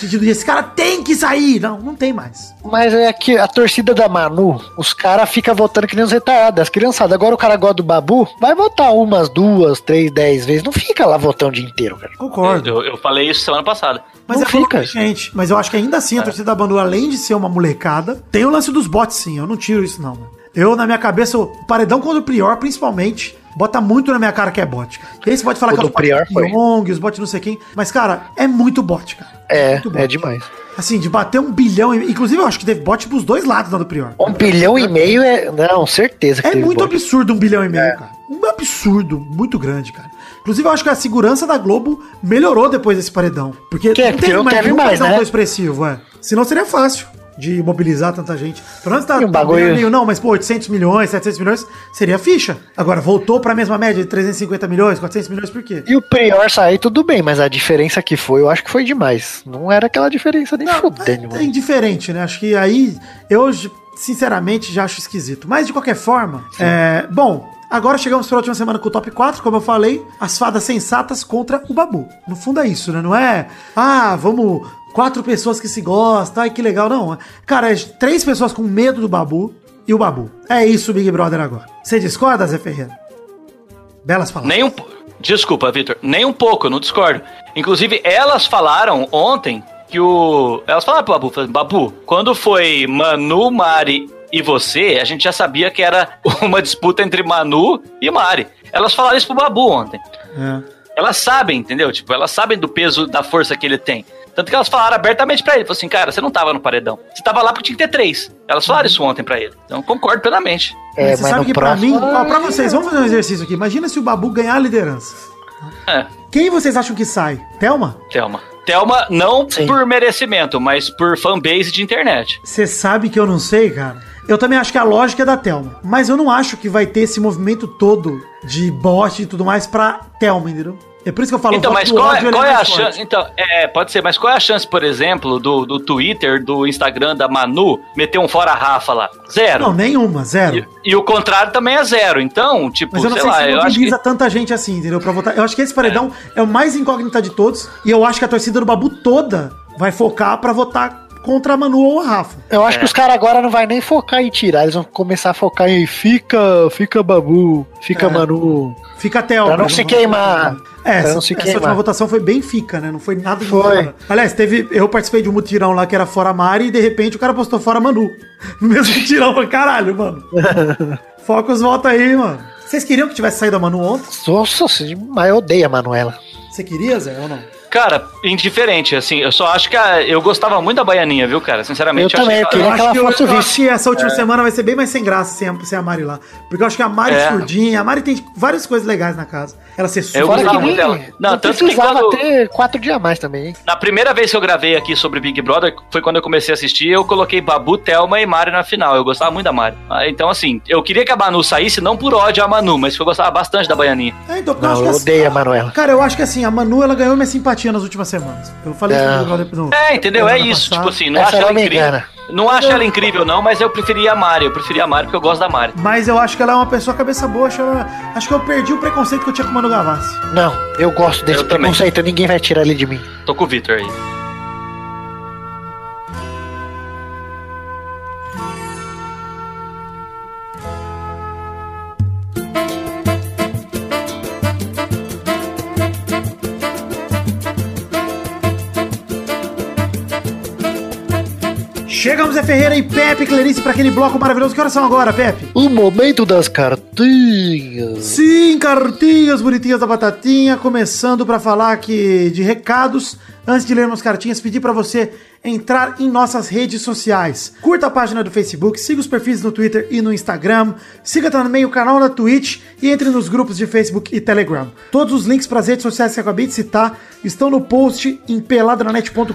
Sentido de esse cara tem que sair. Não, não tem mais. Mas é que a torcida da Manu, os caras ficam votando que nem os retardados, as criançadas. Agora o cara gosta do Babu, vai votar umas, duas, três, dez vezes. Não fica lá votando o dia inteiro, cara. Concordo. Eu, eu falei isso semana passada. Mas Não é fica. gente. Mas eu acho que ainda assim a torcida da Manu, além de ser uma molecada, tem o lance dos bots, sim. Eu não tiro isso, não. mano. Eu, na minha cabeça, o paredão contra o Prior, principalmente, bota muito na minha cara que é bot. E aí você pode falar O que é Prior foi. Pyong, os bots não sei quem. Mas, cara, é muito bot, cara. É, muito é demais. Assim, de bater um bilhão. e- Inclusive, eu acho que teve bot pros dois lados lá do Prior. Um bilhão e meio é. Não, certeza É teve muito bot. absurdo um bilhão e meio, cara. Um absurdo, muito grande, cara. Inclusive, eu acho que a segurança da Globo melhorou depois desse paredão. Porque Que é, porque não teve nenhum mais, paredão né? tão expressivo, é. Senão seria fácil de mobilizar tanta gente. Pelo menos tá, um bagulho- não, mas pô, 800 milhões, 700 milhões, seria ficha. Agora, voltou pra mesma média de 350 milhões, 400 milhões, por quê? E o Prior sair, tudo bem, mas a diferença que foi, eu acho que foi demais. Não era aquela diferença nem fudendo, É mano. indiferente, né? Acho que aí eu, sinceramente, já acho esquisito. Mas de qualquer forma, é, bom. Agora chegamos para a última semana com o top 4, como eu falei, as fadas sensatas contra o Babu. No fundo é isso, né? Não é, ah, vamos, quatro pessoas que se gostam, ai que legal. Não, cara, é três pessoas com medo do Babu e o Babu. É isso, Big Brother agora. Você discorda, Zé Ferreira? Belas palavras. Nem um. Desculpa, Vitor. Nem um pouco, eu não discordo. Inclusive, elas falaram ontem que o. Elas falaram pro Babu, falaram, Babu, quando foi Manu, Mari e você, a gente já sabia que era uma disputa entre Manu e Mari. Elas falaram isso pro Babu ontem. É. Elas sabem, entendeu? Tipo, elas sabem do peso, da força que ele tem. Tanto que elas falaram abertamente pra ele. Falaram assim, cara, você não tava no paredão. Você tava lá porque tinha que ter três. Elas falaram isso ontem pra ele. Então, concordo plenamente. É, Você mas sabe que próximo. pra mim, ó, pra vocês, vamos fazer um exercício aqui. Imagina se o Babu ganhar a liderança. É, Quem vocês acham que sai? Thelma? Thelma. Thelma, não Sim. por merecimento, mas por fanbase de internet. Você sabe que eu não sei, cara. Eu também acho que a lógica é da Thelma. Mas eu não acho que vai ter esse movimento todo de bot e tudo mais pra Thelma, entendeu? É por isso que eu falo Então, mas qual, é, ele qual é a forte. chance? Então, é, pode ser, mas qual é a chance, por exemplo, do, do Twitter, do Instagram da Manu meter um fora Rafa lá? Zero. Não, nenhuma, zero. E, e o contrário também é zero. Então, tipo, Mas eu não sei sei lá, se eu acho que. mobiliza tanta gente assim, entendeu? Pra votar. Eu acho que esse paredão é. o mais incógnita de todos. E eu acho que a torcida do Babu toda vai focar pra votar contra a Manu ou a Rafa. Eu acho É. que os caras agora não vai nem focar em tirar, eles vão começar a focar em fica, fica Babu, fica É. Manu. Fica a Thelma. Pra não se queimar. É, Pra essa, não se essa última votação foi bem fica, né? Não foi nada de Foi. fora. Aliás, teve. Eu participei de um mutirão lá que era fora Mari e de repente o cara postou fora Manu. No mesmo mutirão. Eu falei, caralho, mano. Foca os votos aí, mano. Vocês queriam que tivesse saído a Manu ontem? Nossa, mas eu odeio a Manuela. Você queria, Zé, ou não? Cara, indiferente, assim, eu só acho que a- eu gostava muito da Baianinha, viu, cara? Sinceramente, Eu também, achei eu queria que ela eu, fosse eu vice. acho que essa última semana vai ser bem mais sem graça sem a, sem a Mari lá. Porque eu acho que a Mari É. surdinha, a Mari tem várias coisas legais na casa. Ela ser Eu surda. Fora gostava que muito dela. Não, tanto que precisava quando- ter quatro dias a mais também, hein? Na primeira vez que eu gravei aqui sobre Big Brother, foi quando eu comecei a assistir, eu coloquei Babu, Thelma e Mari na final. Eu gostava muito da Mari. Ah, Então, assim, eu queria que a Manu saísse, não por ódio a Manu, mas porque eu gostava bastante da Baianinha. É, então, eu Não, acho eu que assim- odeio a Manuela. Cara, eu acho que assim, a Manu ela ganhou minha simpatia nas últimas semanas. Eu falei isso É. no Big Brother no- É, entendeu? É isso, passada. tipo assim, não Essa acho ela incrível. engana. Não acho ela incrível, não, mas eu preferia a Mari. Eu preferia a Mari porque eu gosto da Mari. Mas eu acho que ela é uma pessoa cabeça boa. Acho, ela- acho que eu perdi o preconceito que eu tinha com o Manu Gavassi. Não, eu gosto desse Eu também. preconceito, ninguém vai tirar ele de mim. Tô com o Victor aí. Chegamos, Zé Ferreira e Pepe Clarice para aquele bloco maravilhoso. Que horas são agora, Pepe? O momento das cartinhas. Sim, cartinhas bonitinhas da batatinha, começando para falar aqui de recados. Antes de lermos cartinhas, pedir para você entrar em nossas redes sociais. Curta a página do Facebook, siga os perfis no Twitter e no Instagram, siga também o canal da Twitch e entre nos grupos de Facebook e Telegram. Todos os links para as redes sociais que eu acabei de citar estão no post em peladranet.com.br,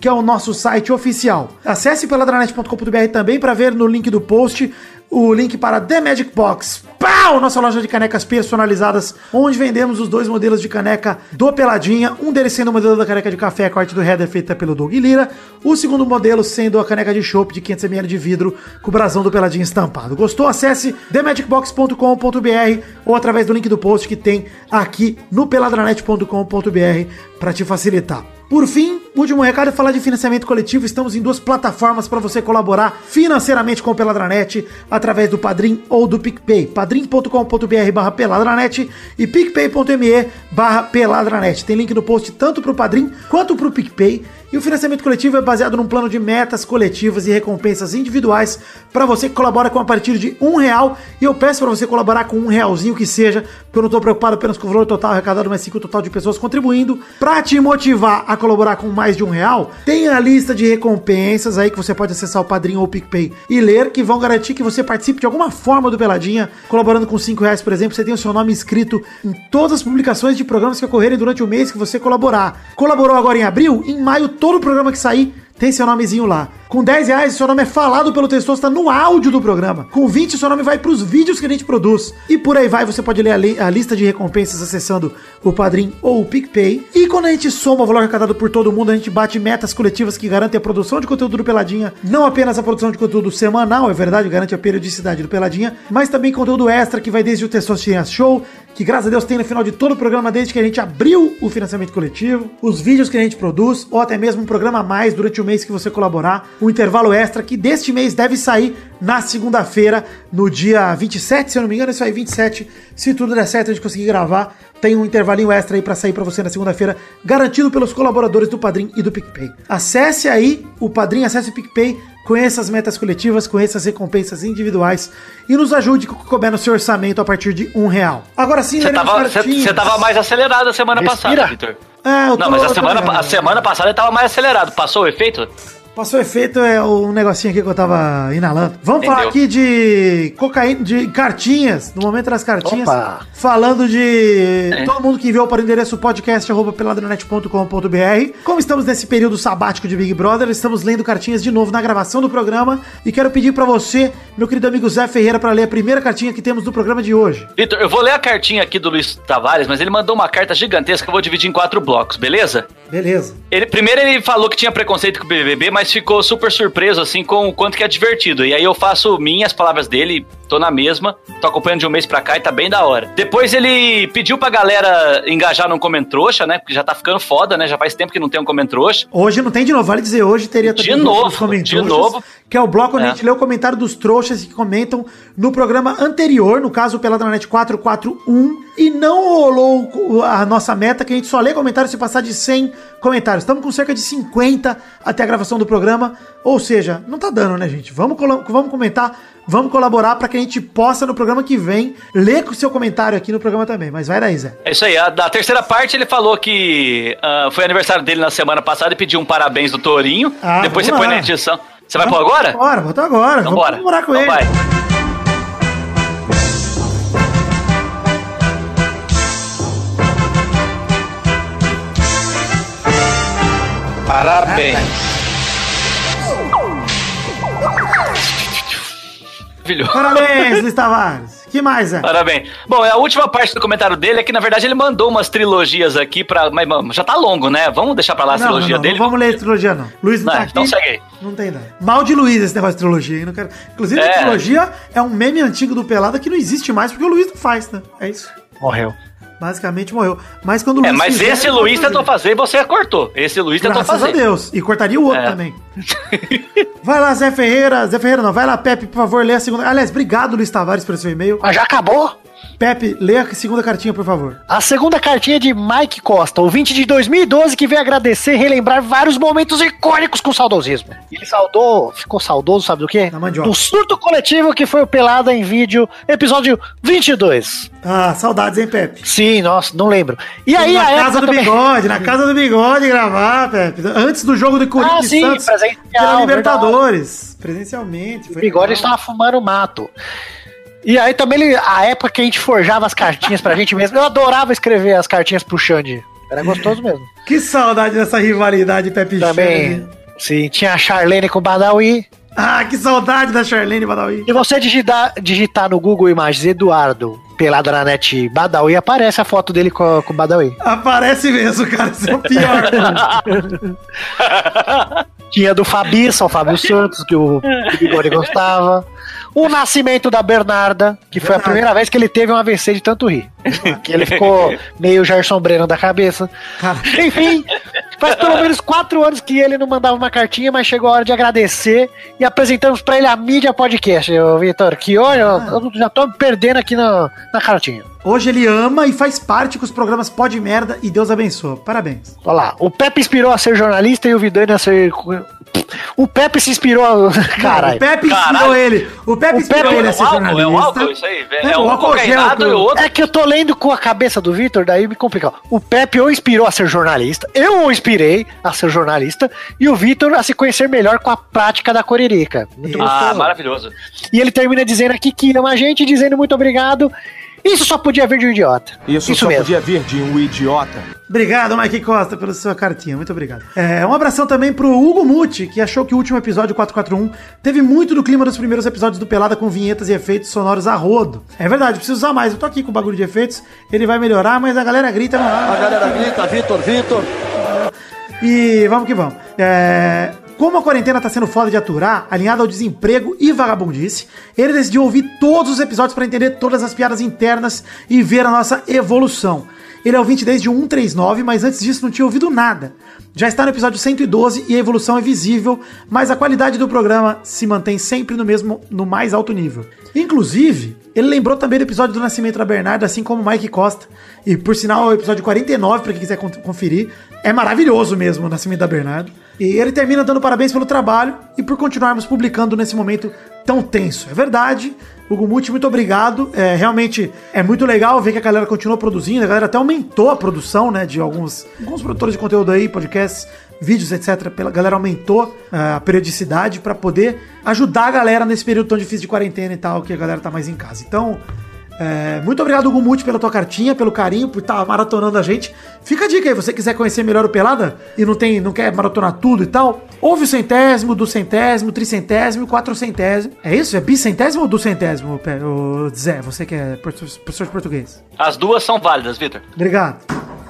que é o nosso site oficial. Acesse peladranet.com.br também para ver no link do post o link para The Magic Box. Pau! Nossa loja de canecas personalizadas, onde vendemos os dois modelos de caneca do Peladinha. Um deles sendo o modelo da caneca de café, com a arte do header feita pelo Doug Lira. O segundo modelo sendo a caneca de chopp de 500ml de vidro com o brasão do Peladinha estampado. Gostou? Acesse themagicbox.com.br ou através do link do post que tem aqui no peladranet.com.br para te facilitar. Por fim, último recado é falar de financiamento coletivo. Estamos em duas plataformas para você colaborar financeiramente com o Peladranet através do Padrim ou do PicPay. padrim.com.br barra peladranet e picpay.me barra peladranet. Tem link no post tanto para o Padrim quanto para o PicPay. E o financiamento coletivo é baseado num plano de metas coletivas e recompensas individuais para você que colabora com a partir de um real. E eu peço para você colaborar com um realzinho que seja, porque eu não estou preocupado apenas com o valor total arrecadado, mas sim com o total de pessoas contribuindo. Para te motivar a colaborar com mais de um real, tem a lista de recompensas aí que você pode acessar o Padrinho ou o PicPay e ler, que vão garantir que você participe de alguma forma do Peladinha, colaborando com cinco reais, por exemplo, você tem o seu nome escrito em todas as publicações de programas que ocorrerem durante o mês que você colaborar. Colaborou agora em abril? Em maio, todo programa que sair tem seu nomezinho lá. Com 10 reais, seu nome é falado pelo Testosta no áudio do programa. Com 20, seu nome vai para os vídeos que a gente produz. E por aí vai, você pode ler a, li- a lista de recompensas acessando o Padrim ou o PicPay. E quando a gente soma o valor arrecadado por todo mundo, a gente bate metas coletivas que garantem a produção de conteúdo do Peladinha. Não apenas a produção de conteúdo semanal, é verdade, garante a periodicidade do Peladinha, mas também conteúdo extra que vai desde o Testosteria Show, que graças a Deus tem no final de todo o programa desde que a gente abriu o financiamento coletivo, os vídeos que a gente produz, ou até mesmo um programa a mais durante o mês que você colaborar, um intervalo extra que deste mês deve sair na segunda-feira, no dia 27, se eu não me engano, isso aí 27, se tudo der certo a gente conseguir gravar, tem um intervalinho extra aí pra sair pra você na segunda-feira, garantido pelos colaboradores do Padrim e do PicPay. Acesse aí o Padrim, acesse o PicPay, conheça as metas coletivas, conheça as recompensas individuais e nos ajude com o que couber no seu orçamento a partir de um real. Agora sim, Você leremos tava, tava mais acelerado a semana Respira. passada, Vitor. É, eu tô- Não, mas eu a tô semana, a semana passada ele tava mais acelerado. Passou o efeito? Passou efeito é um negocinho aqui que eu tava inalando. Vamos Entendeu. falar aqui de cocaína, de cartinhas, no momento das cartinhas. Opa. Falando de É. todo mundo que enviou para o endereço podcast.peladranet.com.br. Como estamos nesse período sabático de Big Brother, estamos lendo cartinhas de novo na gravação do programa. E quero pedir para você, meu querido amigo Zé Ferreira, para ler a primeira cartinha que temos do programa de hoje. Vitor, eu vou ler a cartinha aqui do Luiz Tavares, mas ele mandou uma carta gigantesca que eu vou dividir em quatro blocos, beleza? Beleza. Ele, primeiro ele falou que tinha preconceito com o BBB, mas ficou super surpreso, assim, com o quanto que é divertido. E aí eu faço minhas palavras dele, tô na mesma, tô acompanhando de um mês pra cá e tá bem da hora. Depois ele pediu pra galera engajar num Comentrouxa, né? Porque já tá ficando foda, né? Já faz tempo que não tem um Comentrouxa. Hoje não tem de novo, vale dizer, hoje teria De o bloco novo, de novo. Que é o bloco onde É. a gente lê o comentário dos trouxas que comentam no programa anterior, no caso pela Dranet 441, e não rolou a nossa meta, que a gente só lê comentários se passar de 100 comentários. Estamos com cerca de 50 até a gravação do programa, ou seja, não tá dando, né, gente? Vamos, vamos comentar, vamos colaborar para que a gente possa no programa que vem ler com o seu comentário aqui no programa também. Mas vai daí, Zé. É isso aí. A, da terceira parte ele falou que ah, foi aniversário dele na semana passada e pediu um parabéns do Tourinho. Ah, Depois você vamos põe lá. na edição. Você vai pôr agora? Bora, bota agora. Então vamos bora. comemorar com Então ele. vai. Parabéns. Maravilhoso. Parabéns, Luiz Tavares. Que mais, é? Parabéns. Bom, a última parte do comentário dele é que, na verdade, ele mandou umas trilogias aqui pra. Mas mano, já tá longo, né? Vamos deixar pra lá a Não, não, trilogia não, dele? não vamos ler a trilogia, não. Luiz não Não, tá aqui. então segue aí. Não tem nada. Mal de Luiz esse negócio de trilogia. hein? Não quero... Inclusive, a É. trilogia é um meme antigo do Pelada que não existe mais porque o Luiz não faz, né? É isso. Morreu. Basicamente morreu. Mas quando o É, Luiz mas fizer, esse Luiz tentou fazer e você cortou. Esse Luiz tentou Graças fazer. a Deus. E cortaria o outro É. também. Vai lá, Zé Ferreira. Zé Ferreira não. Vai lá, Pepe, por favor, lê a segunda. Aliás, obrigado, Luiz Tavares, pelo seu e-mail. Mas já acabou? Pepe, lê a segunda cartinha, por favor. A segunda cartinha é de Mike Costa, ouvinte de 2012, que veio agradecer e relembrar vários momentos icônicos com saudosismo. Ele saudou, ficou saudoso, sabe do quê? Da mandioca. Do surto coletivo que foi o Pelada em Vídeo, episódio 22. Ah, saudades, hein, Pepe? Sim, nossa, não lembro. E aí, na a casa do também- bigode, na casa do bigode gravar, Pepe. Antes do jogo do Corinthians Ah, sim, Santos pela Libertadores. Presencialmente. O bigode legal. estava fumando mato. E aí também, ele, a época que a gente forjava as cartinhas pra gente mesmo, eu adorava escrever as cartinhas pro Xande. Era gostoso mesmo. Que saudade dessa rivalidade, Pepe Também, Xande. sim, tinha a Charlene com o Badawi. Ah, que saudade da Charlene Badawi. Se você digitar, digitar no Google Imagens Eduardo pelado na net Badawi, aparece a foto dele com, com o Badawi. Aparece mesmo, cara. Isso é o pior. Tinha do Fabiça, o Fábio Santos, que o, que o Bigode gostava. O nascimento da Bernarda, que foi a primeira vez que ele teve um AVC de tanto rir. Que ele ficou meio Gerson Breno da cabeça. Cara. Enfim, faz pelo menos quatro anos que ele não mandava uma cartinha, mas chegou a hora de agradecer e apresentamos pra ele a mídia podcast, Vitor. Que olha, eu, eu já tô me perdendo aqui na, na cartinha. Hoje ele ama e faz parte com os programas Pode Merda e Deus abençoa. Parabéns. Olha lá, o Pepe inspirou a ser jornalista e o Vidani a ser. O Pepe se inspirou. o Caralho. Pepe inspirou Caralho. ele. O Pepe O inspirou Pepe ele é a ser um álcool, jornalista. é um álcool isso aí, velho. É, É, o um álcool que e eu- o outro. É que eu tô lendo com a cabeça do Vitor, daí me complica. O Pepe o inspirou a ser jornalista, eu o inspirei a ser jornalista, e o Vitor a se conhecer melhor com a prática da corerica. Muito Ah, gostoso. maravilhoso. E ele termina dizendo aqui que ama a gente, dizendo muito obrigado. Isso só podia vir de um idiota. Isso, só mesmo. podia vir de um idiota. Obrigado, Mike Costa, pela sua cartinha. Muito obrigado. É, um abração também pro Hugo Muti, que achou que o último episódio 441 teve muito do clima dos primeiros episódios do Pelada com vinhetas e efeitos sonoros a rodo. É verdade, preciso usar mais. Eu tô aqui com o bagulho de efeitos, ele vai melhorar, mas a galera grita. Não, A galera grita, Vitor, Vitor. E vamos que vamos. É, Como a quarentena tá sendo foda de aturar, alinhado ao desemprego e vagabundice, ele decidiu ouvir todos os episódios para entender todas as piadas internas e ver a nossa evolução. Ele é ouvinte desde o 139, mas antes disso não tinha ouvido nada. Já está no episódio 112 e a evolução é visível, mas a qualidade do programa se mantém sempre no mesmo, no mais alto nível. Inclusive, ele lembrou também do episódio do Nascimento da Bernarda, assim como Mike Costa. E por sinal, é o episódio 49, para quem quiser con- conferir. É maravilhoso mesmo o Nascimento da Bernarda. E ele termina dando parabéns pelo trabalho e por continuarmos publicando nesse momento tão tenso. É verdade. Hugo Muti, muito obrigado. É, realmente é muito legal ver que a galera continuou produzindo. A galera até aumentou a produção, né? De alguns, alguns produtores de conteúdo aí, podcasts, vídeos, etc. Pela a galera aumentou é, a periodicidade para poder ajudar a galera nesse período tão difícil de quarentena e tal, que a galera tá mais em casa. Então, é, muito obrigado, Hugo Muti, pela tua cartinha, pelo carinho, por estar maratonando a gente. Fica a dica aí, você quiser conhecer melhor o Pelada e não tem, não quer maratonar tudo e tal, ouve o centésimo, do centésimo, tricentésimo, quatrocentésimo. É isso? É bicentésimo ou Pe- ô, Zé? Você que é professor de português. As duas são válidas, Vitor. Obrigado.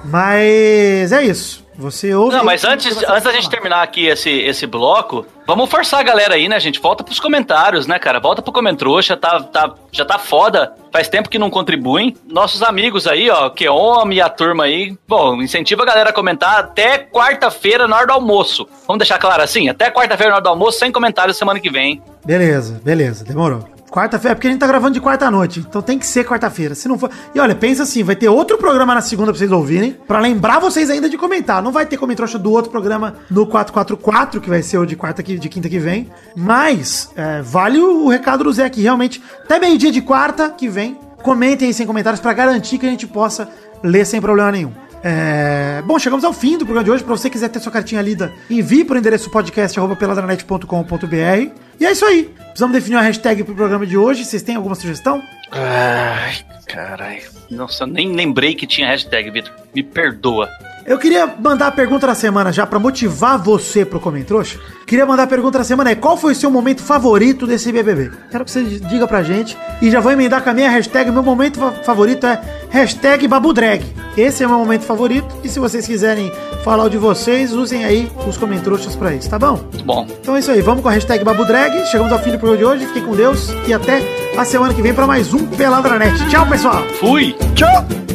Mas é isso. Você ouve. Não, mas antes, antes da gente terminar aqui esse, esse bloco, vamos forçar a galera aí, né, gente? Volta pros comentários, né, cara? Volta pro Comentrouxa, tá, tá, já tá foda. Faz tempo que não contribuem. Nossos amigos aí, ó, que homem e a turma aí, bom, incentiva a galera a comentar até quarta-feira na hora do almoço. Vamos deixar claro assim? Até quarta-feira na hora do almoço, sem comentários semana que vem. Beleza, beleza, demorou. Quarta-feira, é porque a gente tá gravando de quarta noite, então tem que ser quarta-feira. Se não for. E olha, pensa assim: vai ter outro programa na segunda pra vocês ouvirem, pra lembrar vocês ainda de comentar. Não vai ter comentário do outro programa no 444, que vai ser o de quarta que, de quinta que vem. Mas é, vale o, recado do Zé aqui, realmente. Até meio-dia de quarta que vem, comentem aí sem comentários pra garantir que a gente possa ler sem problema nenhum. É, Bom, chegamos ao fim do programa de hoje. Pra você quiser ter sua cartinha lida, envie para o endereço podcast.peladranet.com.br. E é isso aí. Precisamos definir uma hashtag pro programa de hoje. Vocês têm alguma sugestão? Ai, Caralho. Nossa, nem lembrei que tinha hashtag, Vitor. Me perdoa. Eu queria mandar a pergunta da semana já pra motivar você pro Comentrouxa. Queria mandar a pergunta da semana é qual foi o seu momento favorito desse BBB? Quero que você diga pra gente e já vou emendar com a minha hashtag. Meu momento fa- favorito é hashtag babudrag. Esse é o meu momento favorito e se vocês quiserem falar o de vocês, usem aí os Comentrouxas pra isso, tá bom? Muito bom. Então é isso aí, vamos com a hashtag babudrag. Chegamos ao fim do programa de hoje. Fiquem com Deus e até a semana que vem pra mais um Peladranet. Tchau, pessoal! Fui! Tchau!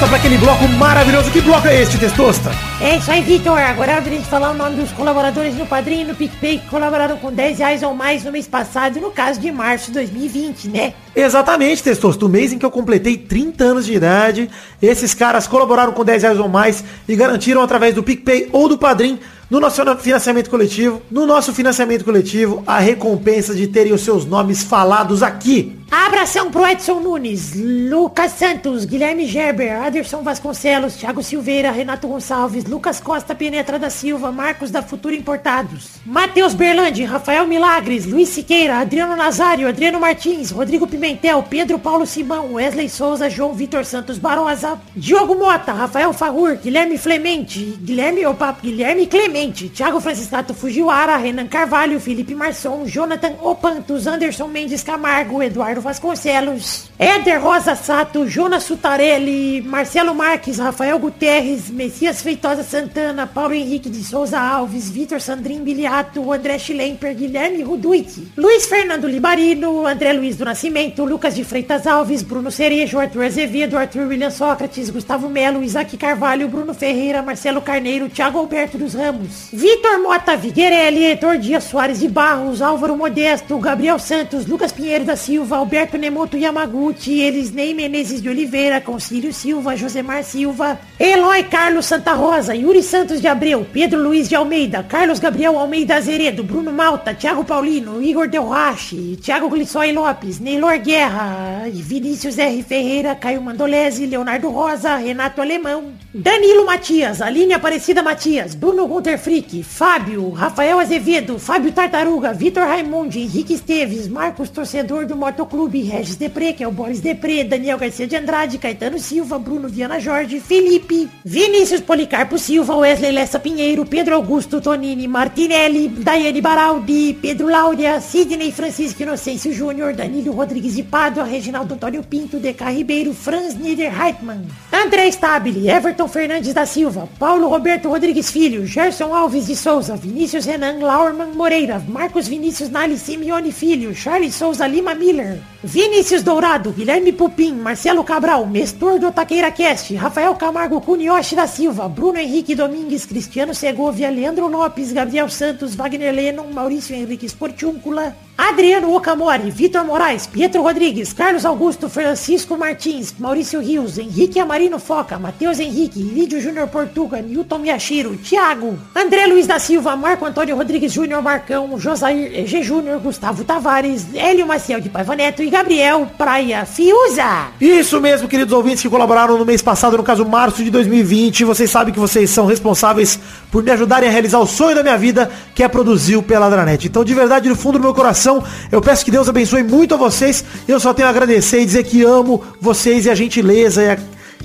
Testosta, para aquele bloco maravilhoso. Que bloco é este, Testosta? É isso aí, Vitor. Agora é de gente falar o nome dos colaboradores no Padrinho e no PicPay que colaboraram com 10 reais ou mais no mês passado, no caso de março de 2020, né? Exatamente, Testosta. O mês em que eu completei 30 anos de idade, esses caras colaboraram com 10 reais ou mais e garantiram através do PicPay ou do Padrim no nosso financiamento coletivo, no nosso financiamento coletivo, a recompensa de terem os seus nomes falados aqui. Abração pro Edson Nunes, Lucas Santos, Guilherme Gerber, Aderson Vasconcelos, Thiago Silveira, Renato Gonçalves, Lucas Costa Penetra da Silva, Marcos da Futura Importados, Matheus Berlandi, Rafael Milagres, Luiz Siqueira, Adriano Nazário, Adriano Martins, Rodrigo Pimentel, Pedro Paulo Simão, Wesley Souza, João Vitor Santos Barosa, Diogo Mota, Rafael Farrur, Guilherme Clemente, Guilherme, opa, Guilherme Clemente, Thiago Franciscato Fujiwara, Renan Carvalho, Felipe Marçom, Jonathan Opantos, Anderson Mendes Camargo, Eduardo Vasconcelos, Éder Rosa Sato, Jonas Sutarelli, Marcelo Marques, Rafael Guterres, Messias Feitosa Santana, Paulo Henrique de Souza Alves, Vitor Sandrin Biliato, André Schlemper, Guilherme Ruduit, Luiz Fernando Libarino, André Luiz do Nascimento, Lucas de Freitas Alves, Bruno Cerejo, Arthur Azevedo, Arthur William Sócrates, Gustavo Melo, Isaac Carvalho, Bruno Ferreira, Marcelo Carneiro, Thiago Alberto dos Ramos, Vitor Mota Viguerelli, Heitor Dias Soares de Barros, Álvaro Modesto, Gabriel Santos, Lucas Pinheiro da Silva, Alberto Nemoto Yamaguchi, Elisnei Menezes de Oliveira, Concílio Silva, Josemar Silva, Eloy Carlos Santa Rosa, Yuri Santos de Abreu, Pedro Luiz de Almeida, Carlos Gabriel Almeida Azeredo, Bruno Malta, Thiago Paulino, Igor Delrache, Thiago Glissói Lopes, Neylor Guerra, Vinícius R. Ferreira, Caio Mandolese, Leonardo Rosa, Renato Alemão, Danilo Matias, Aline Aparecida Matias, Bruno Gunter Frick, Fábio, Rafael Azevedo, Fábio Tartaruga, Vitor Raimundi, Henrique Esteves, Marcos Torcedor do Motoclube, Regis Depré, que é o Boris Depré, Daniel Garcia de Andrade, Caetano Silva, Bruno Viana Jorge, Felipe, Vinícius Policarpo Silva, Wesley Lessa Pinheiro, Pedro Augusto Tonini Martinelli, Daiane Baraldi, Pedro Láurea, Sidney Francisco Inocêncio Júnior, Danilo Rodrigues de Pádua, Reginaldo Antônio Pinto, Deca Ribeiro, Franz Niederheitmann, André Stabile, Everton Fernandes da Silva, Paulo Roberto Rodrigues Filho, Gerson Alves de Souza, Vinícius Renan Laurman Moreira, Marcos Vinícius Nali Simeone Filho, Charles Souza Lima Miller, Vinícius Dourado, Guilherme Pupim, Marcelo Cabral, Mestor do Taqueira Cast, Rafael Camargo Cunioche da Silva, Bruno Henrique Domingues, Cristiano Segovia, Leandro Lopes, Gabriel Santos, Wagner Lennon, Maurício Henrique Sportiúncula, Adriano Okamori, Vitor Moraes, Pietro Rodrigues, Carlos Augusto, Francisco Martins, Maurício Rios, Henrique Amarino Foca, Matheus Henrique, Lídio Júnior Portuga, Newton Miyashiro, Thiago, André Luiz da Silva, Marco Antônio Rodrigues Júnior Marcão, Josair G. Júnior, Gustavo Tavares, Hélio Maciel de Paiva Neto e Gabriel Praia Fiuza. Isso mesmo, queridos ouvintes que colaboraram no mês passado, no caso março de 2020. Vocês sabem que vocês são responsáveis por me ajudarem a realizar o sonho da minha vida, que é produzir o Peladranet. Então, de verdade, no fundo do meu coração, eu peço que Deus abençoe muito a vocês. Eu só tenho a agradecer e dizer que amo vocês e a gentileza e a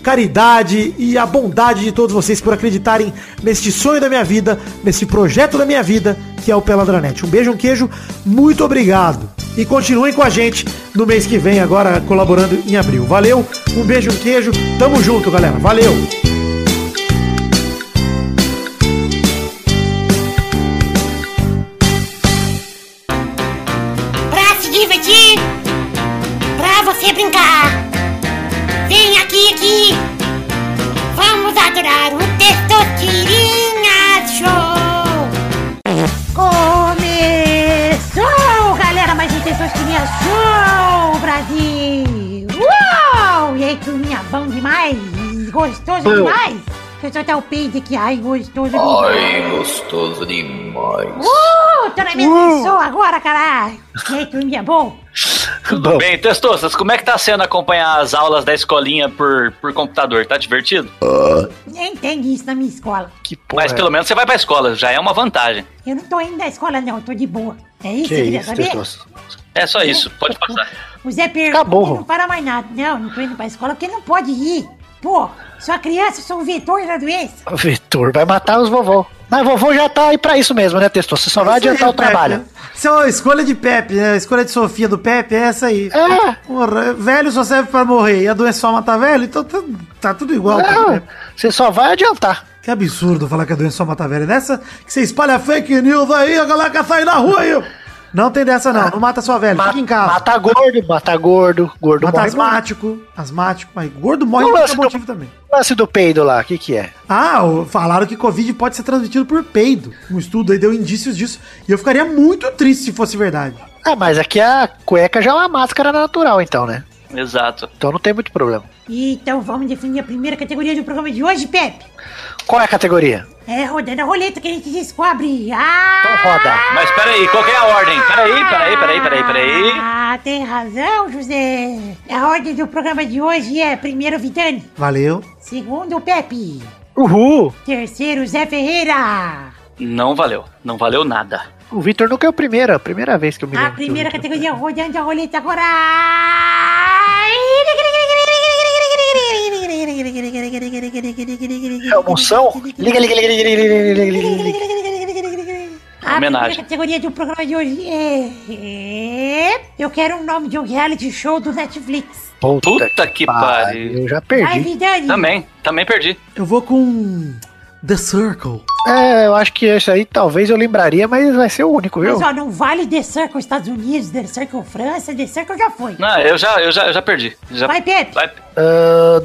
caridade e a bondade de todos vocês por acreditarem neste sonho da minha vida, nesse projeto da minha vida, que é o Peladranet. Um beijo, um queijo, muito obrigado. E continuem com a gente no mês que vem, agora colaborando em abril. Valeu, um beijo, um queijo, tamo junto, galera. Valeu! Show, Brasil! Uou! E aí, turminha, bom demais? Gostoso demais? Eu soltar o peito aqui, ai, gostoso demais! Ai, gostoso demais. Uh, tô na minha pessoa agora, caralho! E aí, turminha, bom? Tudo bem, Testoças, como é que tá sendo acompanhar as aulas da escolinha por, por computador? Tá divertido? Nem tem isso na minha escola. Que porra. Mas pelo menos você vai pra escola, já é uma vantagem. Eu não tô indo na escola, não, eu tô de boa. É isso Que que queria isso, saber? É só isso, pode passar. O Zé pergunta Acabou. não para mais nada. Não, não tô indo pra escola porque não pode ir. Pô, sua criança, sou um vetor da doença. O Vitor vai matar os vovô. Mas vovô já tá aí pra isso mesmo, né, Testoso? Você só vai Isso adiantar o Pepe. trabalho. Isso é uma escolha de Pepe, né? A escolha de Sofia do Pepe é essa aí. É. Porra, velho só serve pra morrer e a doença só mata velho, então tá, tá tudo igual. Não, você só vai adiantar. Que absurdo falar que a doença só mata velho. Nessa que você espalha fake news aí, a galera quer sair na rua aí. Não tem dessa não, não mata só velho, Ma- fica em casa. Mata gordo, mata gordo, gordo Mata morre. asmático, asmático, mas gordo morre por outro do- motivo também. O lance do peido lá, o que que é? Ah, falaram que Covid pode ser transmitido por peido. Um estudo aí deu indícios disso. E eu ficaria muito triste se fosse verdade. Ah, mas aqui a cueca já é uma máscara natural, então, né? Exato. Então não tem muito problema. Então vamos definir a primeira categoria do programa de hoje, Pepe. Qual é a categoria? É rodando a roleta que a gente descobre. Ah! Então roda. Mas peraí, qual que é a ordem? Peraí, peraí, peraí, peraí, peraí. Ah, tem razão, José. A ordem do programa de hoje é primeiro Vitani, Valeu. segundo Pepe, Uhul! terceiro Zé Ferreira. Não valeu, não valeu nada. O Vitor nunca é o primeiro, a primeira vez que eu me A lembro. o primeira categoria rodando a roleta agora. É Liga, liga, Liga, liga, liga, liga, liga, liga, liga, liga. A homenagem. categoria do programa de hoje é... Eu quero um nome de um reality show do Netflix. Puta, Puta que, que pariu. Eu já perdi. Ai, Também, também perdi. Eu vou com... The Circle. É, eu acho que esse aí talvez eu lembraria, mas vai ser o único, viu? Mas ó, não vale The Circle Estados Unidos, The Circle França, The Circle já foi. Não, eu já, eu já, eu já perdi. Já... Vai, Pepe. Vai. Ah,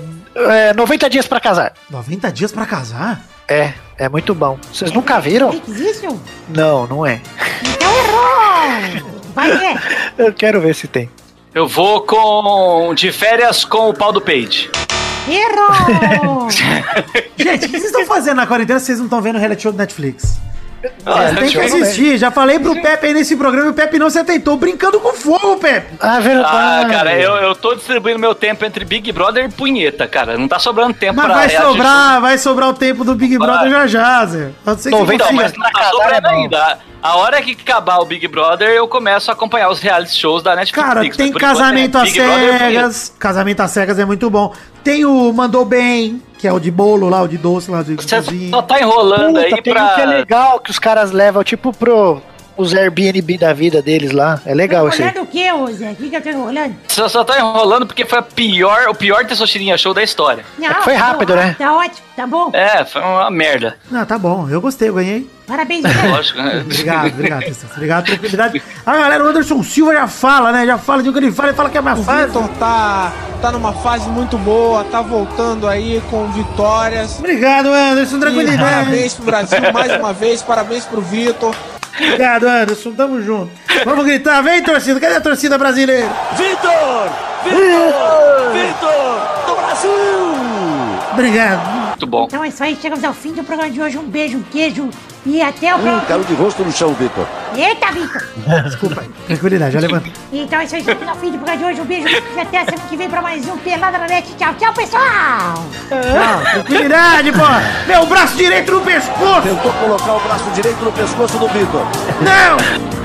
é, 90 dias pra casar. 90 dias pra casar? É, é muito bom. Vocês nunca viram? Isso? Não, não é. Então errou. Vai, Pepe. Eu quero ver se tem. Eu vou com. De férias com o pau do Page. Errou. Gente, o que vocês estão fazendo na quarentena se vocês não estão vendo o reality show do Netflix? Ah, Tem que show. assistir. Já falei pro Pepe aí nesse programa e o Pepe não se atentou. Brincando com fogo, Pepe. Ah, verdade. Ah, cara, eu, eu tô distribuindo meu tempo entre Big Brother e punheta, cara. Não tá sobrando tempo Mas pra vai reality sobrar, vai sobrar o tempo do Big Brother já já, Zé. Pode ser que Então, mas não tá sobrando é ainda. A hora que acabar o Big Brother, eu começo a acompanhar os reality shows da Netflix. Cara, mas tem enquanto casamento é às cegas. Casamento às cegas é muito bom. Tem o Mandou Bem, que é o de bolo lá, o de doce lá, de Você cozinha. só tá enrolando Puta, aí tem pra. um que é legal que os caras levam, tipo, pro os Airbnb da vida deles lá. É legal isso aí. Enrolando o que, ô Zé? O que que eu tô enrolando? Você só tá enrolando porque foi a pior, o pior Testosterinha Show da história. Não, É foi tá rápido, né? Tá ótimo, tá bom. É, foi uma merda. Não, tá bom. Eu gostei, eu ganhei. Parabéns, Zé. Lógico. né? Obrigado, obrigado, Testas. Obrigado, tranquilidade. A galera, o Anderson Silva já fala, né? Já fala de o que ele fala, ele fala que é mais O fácil. Vitor tá, tá numa fase muito boa, tá voltando aí com vitórias. Obrigado, Anderson, E tranquilidade. parabéns pro Brasil mais uma vez, parabéns pro Vitor. Obrigado, Anderson, tamo junto. Vamos gritar, vem torcida, cadê a torcida brasileira? Obrigado. Muito bom. Então é isso aí, chegamos ao fim do programa de hoje. Um beijo, um queijo e até o próximo. Caiu de rosto no chão, Vitor. Eita, Vitor! Desculpa. Tranquilidade, já levantei. Então é isso aí, chegamos ao fim do programa de hoje. Um beijo e até a semana que vem pra mais um Pelada na Net. Tchau, tchau, pessoal! Tchau, tranquilidade, pô. Meu braço direito no pescoço. Tentou colocar o braço direito no pescoço do Vitor. Não!